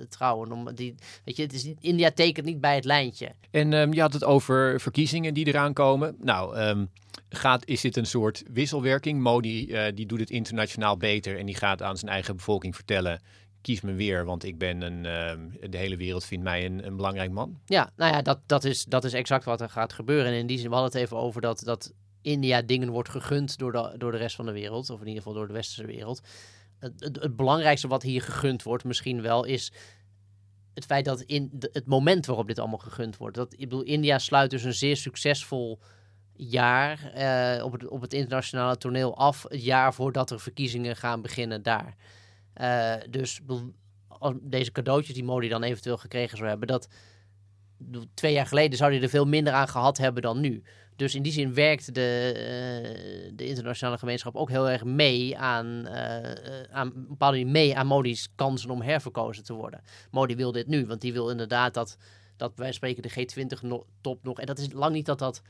trouwen. Om die, weet je, het is, India tekent niet bij het lijntje. En um, je had het over verkiezingen die eraan komen. Nou, um, gaat, is dit een soort wisselwerking? Modi die doet het internationaal beter en die gaat aan zijn eigen bevolking vertellen kies me weer, want ik ben een, uh, de hele wereld vindt mij een, een, belangrijk man. Ja, nou ja, dat, dat, is, dat is exact wat er gaat gebeuren. En in die zin, we hadden het even over dat, dat India dingen wordt gegund door de, door de rest van de wereld, of in ieder geval door de westerse wereld. Het, het, belangrijkste wat hier gegund wordt misschien wel is het feit dat in het moment waarop dit allemaal gegund wordt. Dat, ik bedoel, India sluit dus een zeer succesvol jaar uh, op, het, op het internationale toneel af. Het jaar voordat er verkiezingen gaan beginnen daar. Uh, dus deze cadeautjes die Modi dan eventueel gekregen zou hebben, dat twee jaar geleden zou hij er veel minder aan gehad hebben dan nu. Dus in die zin werkt de, uh, de internationale gemeenschap ook heel erg mee aan, uh, aan bepaalde mee aan Modi's kansen om herverkozen te worden. Modi wil dit nu, want die wil inderdaad dat, dat wij spreken de G20-top nog. En dat is lang niet dat dat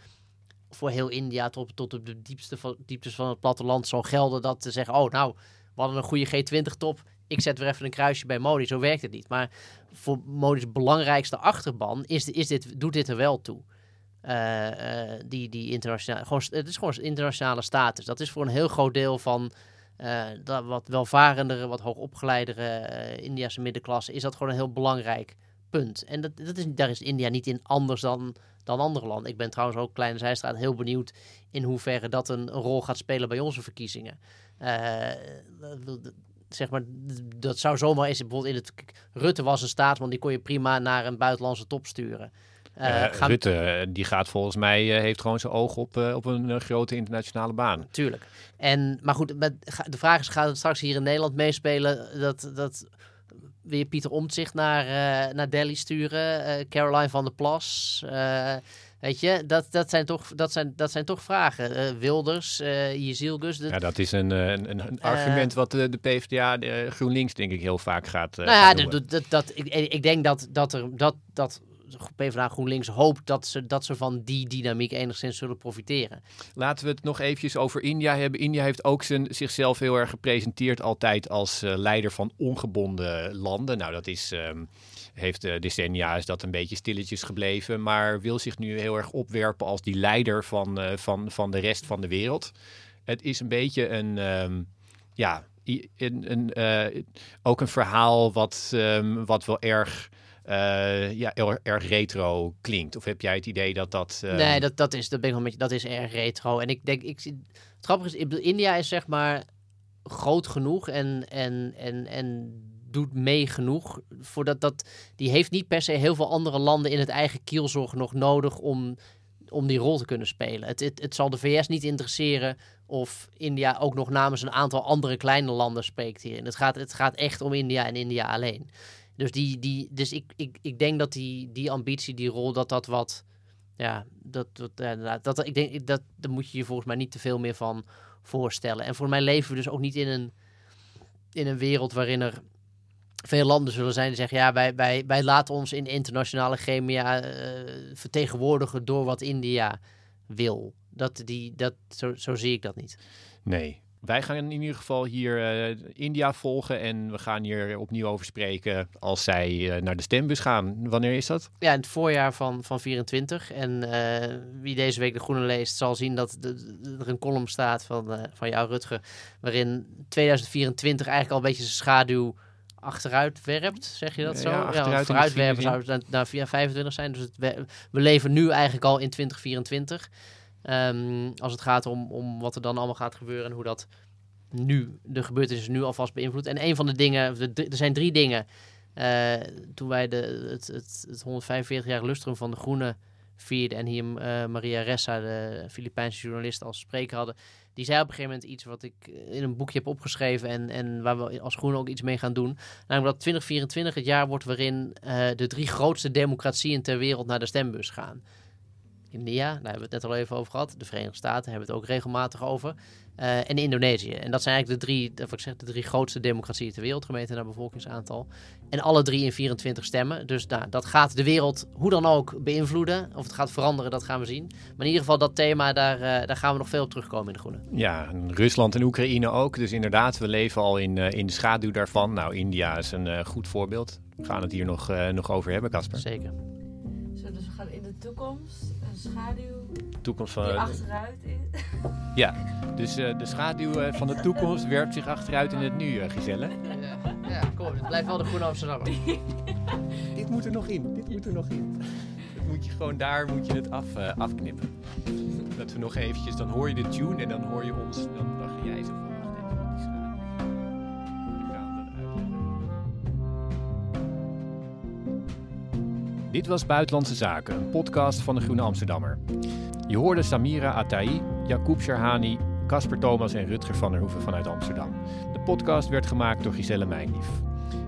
voor heel India tot, tot op de diepste van, dieptes van het platteland zou gelden. Dat te zeggen, oh nou, we hadden een goede G20-top. Ik zet weer even een kruisje bij Modi. Zo werkt het niet. Maar voor Modi's belangrijkste achterban is, is dit, doet dit er wel toe. Uh, uh, die, die internationale, het is gewoon internationale status. Dat is voor een heel groot deel van uh, dat wat welvarendere, wat hoogopgeleidere Indiase middenklasse, is dat gewoon een heel belangrijk punt. En dat, dat is, daar is India niet in anders dan, dan andere landen. Ik ben trouwens ook, Kleine Zijstraat, heel benieuwd in hoeverre dat een rol gaat spelen bij onze verkiezingen. Zeg maar, dat zou zomaar eens bijvoorbeeld in het. Rutte was een staatsman, die kon je prima naar een buitenlandse top sturen. Uh, Rutte, eh, die gaat volgens mij, uh, heeft gewoon zijn oog op, op een grote internationale baan. Tuurlijk. En, maar goed, de vraag is, gaat het straks hier in Nederland meespelen dat, dat weer Pieter Omtzigt naar, naar Delhi sturen, Caroline van der Plas... Weet je, dat, dat, zijn, toch, dat, zijn, dat zijn toch vragen. Uh, Wilders, uh, Jezielgus. Ja, dat is een, een, een argument wat de, de PvdA, de GroenLinks, denk ik, heel vaak gaat. nou ja, dat, dat, dat, ik, ik denk dat, dat, er, dat, dat PvdA GroenLinks hoopt dat ze, dat ze van die dynamiek enigszins zullen profiteren. Laten we het nog eventjes over India hebben. India heeft ook zijn, zichzelf heel erg gepresenteerd altijd als uh, leider van ongebonden landen. Nou, dat is... Um, heeft uh, decennia is dat een beetje stilletjes gebleven, maar wil zich nu heel erg opwerpen als die leider van, uh, van, van de rest van de wereld. Het is een beetje een, um, ja, een, uh, ook een verhaal wat, um, wat wel erg ja, erg retro klinkt? Of heb jij het idee dat dat... Uh... Nee, dat, dat, is, dat ben ik wel met je, dat is erg retro. En ik denk, ik, het grappige is, India is zeg maar groot genoeg en, en, en, en doet mee genoeg. Voordat dat, die heeft niet per se heel veel andere landen in het eigen kielzorg nog nodig om, om die rol te kunnen spelen. Het, het, zal de VS niet interesseren of India ook nog namens een aantal andere kleine landen spreekt hierin. Het gaat, het gaat echt om India en India alleen. Dus, die, die, dus ik, ik, ik denk dat die, die ambitie, die rol, dat dat wat. Ja, dat, dat, dat, dat, ik denk, dat, daar moet je je volgens mij niet te veel meer van voorstellen. En voor mij leven we dus ook niet in een, in een wereld waarin er veel landen zullen zijn die zeggen: ja, wij, wij, wij laten ons in internationale chemia uh, vertegenwoordigen door wat India wil. Dat, die, dat, zo, zo zie ik dat niet. Nee, wij gaan in ieder geval hier uh, India volgen en we gaan hier opnieuw over spreken als zij uh, naar de stembus gaan. Wanneer is dat? Ja, in het voorjaar van, van 24. En wie deze week de Groene leest zal zien dat er een column staat van, van jou, Rutger, waarin 2024 eigenlijk al een beetje zijn schaduw achteruit werpt, zeg je dat zo? Ja, achteruit ja, werpen zou het naar 25 zijn. Dus het, we, we leven nu eigenlijk al in 2024. Um, als het gaat om, om wat er dan allemaal gaat gebeuren en hoe dat nu de gebeurtenissen nu alvast beïnvloedt. En een van de dingen, er zijn drie dingen. Uh, toen wij de, het, het, het 145 jaar lustrum van de Groenen vierden en hier uh, Maria Ressa, de Filipijnse journalist, als spreker hadden. Die zei op een gegeven moment iets wat ik in een boekje heb opgeschreven en, en waar we als Groenen ook iets mee gaan doen. Namelijk dat 2024 het jaar wordt waarin uh, de drie grootste democratieën ter wereld naar de stembus gaan. India, daar hebben we het net al even over gehad. De Verenigde Staten hebben we het ook regelmatig over. Uh, en Indonesië. En dat zijn eigenlijk de drie, wat ik zeg, de drie grootste democratieën ter wereld, gemeten naar bevolkingsaantal. En alle drie in 24 stemmen. Dus nou, dat gaat de wereld hoe dan ook beïnvloeden. Of het gaat veranderen, dat gaan we zien. Maar in ieder geval, dat thema, daar, uh, daar gaan we nog veel op terugkomen in de groene. Ja, Rusland en Oekraïne ook. Dus inderdaad, we leven al in, uh, in de schaduw daarvan. Nou, India is een goed voorbeeld. We gaan het hier nog, nog over hebben, Casper. Zeker. Toekomst schaduw toekomst van, die achteruit is. Ja, dus uh, de schaduw uh, van de toekomst werpt zich achteruit in het nu, uh, Giselle. Ja, ja kom, het blijft wel de Groene Amsterdammer. dit moet er nog in, dit moet er nog in. Dat moet je gewoon, daar moet je het af, afknippen. Dat we nog eventjes, dan hoor je de tune en dan hoor je ons, dan, dan ga jij zo van, Dit was Buitenlandse Zaken, een podcast van de Groene Amsterdammer. Je hoorde Samira Atai, Jacob Sharhani, Casper Thomas en Rutger van der Hoeven vanuit Amsterdam. De podcast werd gemaakt door Giselle Mijnlief.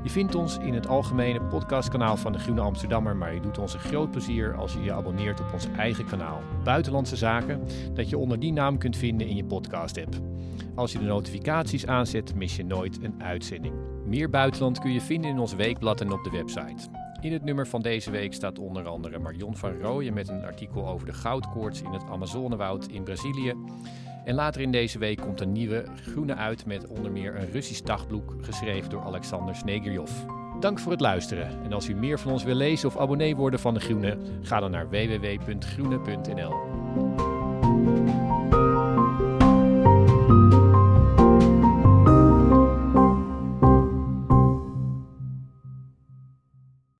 Je vindt ons in het algemene podcastkanaal van de Groene Amsterdammer, maar je doet ons een groot plezier als je je abonneert op ons eigen kanaal, Buitenlandse Zaken, dat je onder die naam kunt vinden in je podcast-app. Als je de notificaties aanzet, mis je nooit een uitzending. Meer buitenland kun je vinden in ons weekblad en op de website. In het nummer van deze week staat onder andere Marion van Rooyen met een artikel over de goudkoorts in het Amazonewoud in Brazilië. En later in deze week komt een nieuwe groene uit met onder meer een Russisch dagboek geschreven door Alexander Snegerjov. Dank voor het luisteren. En als u meer van ons wil lezen of abonnee worden van De Groene, ga dan naar www.groene.nl.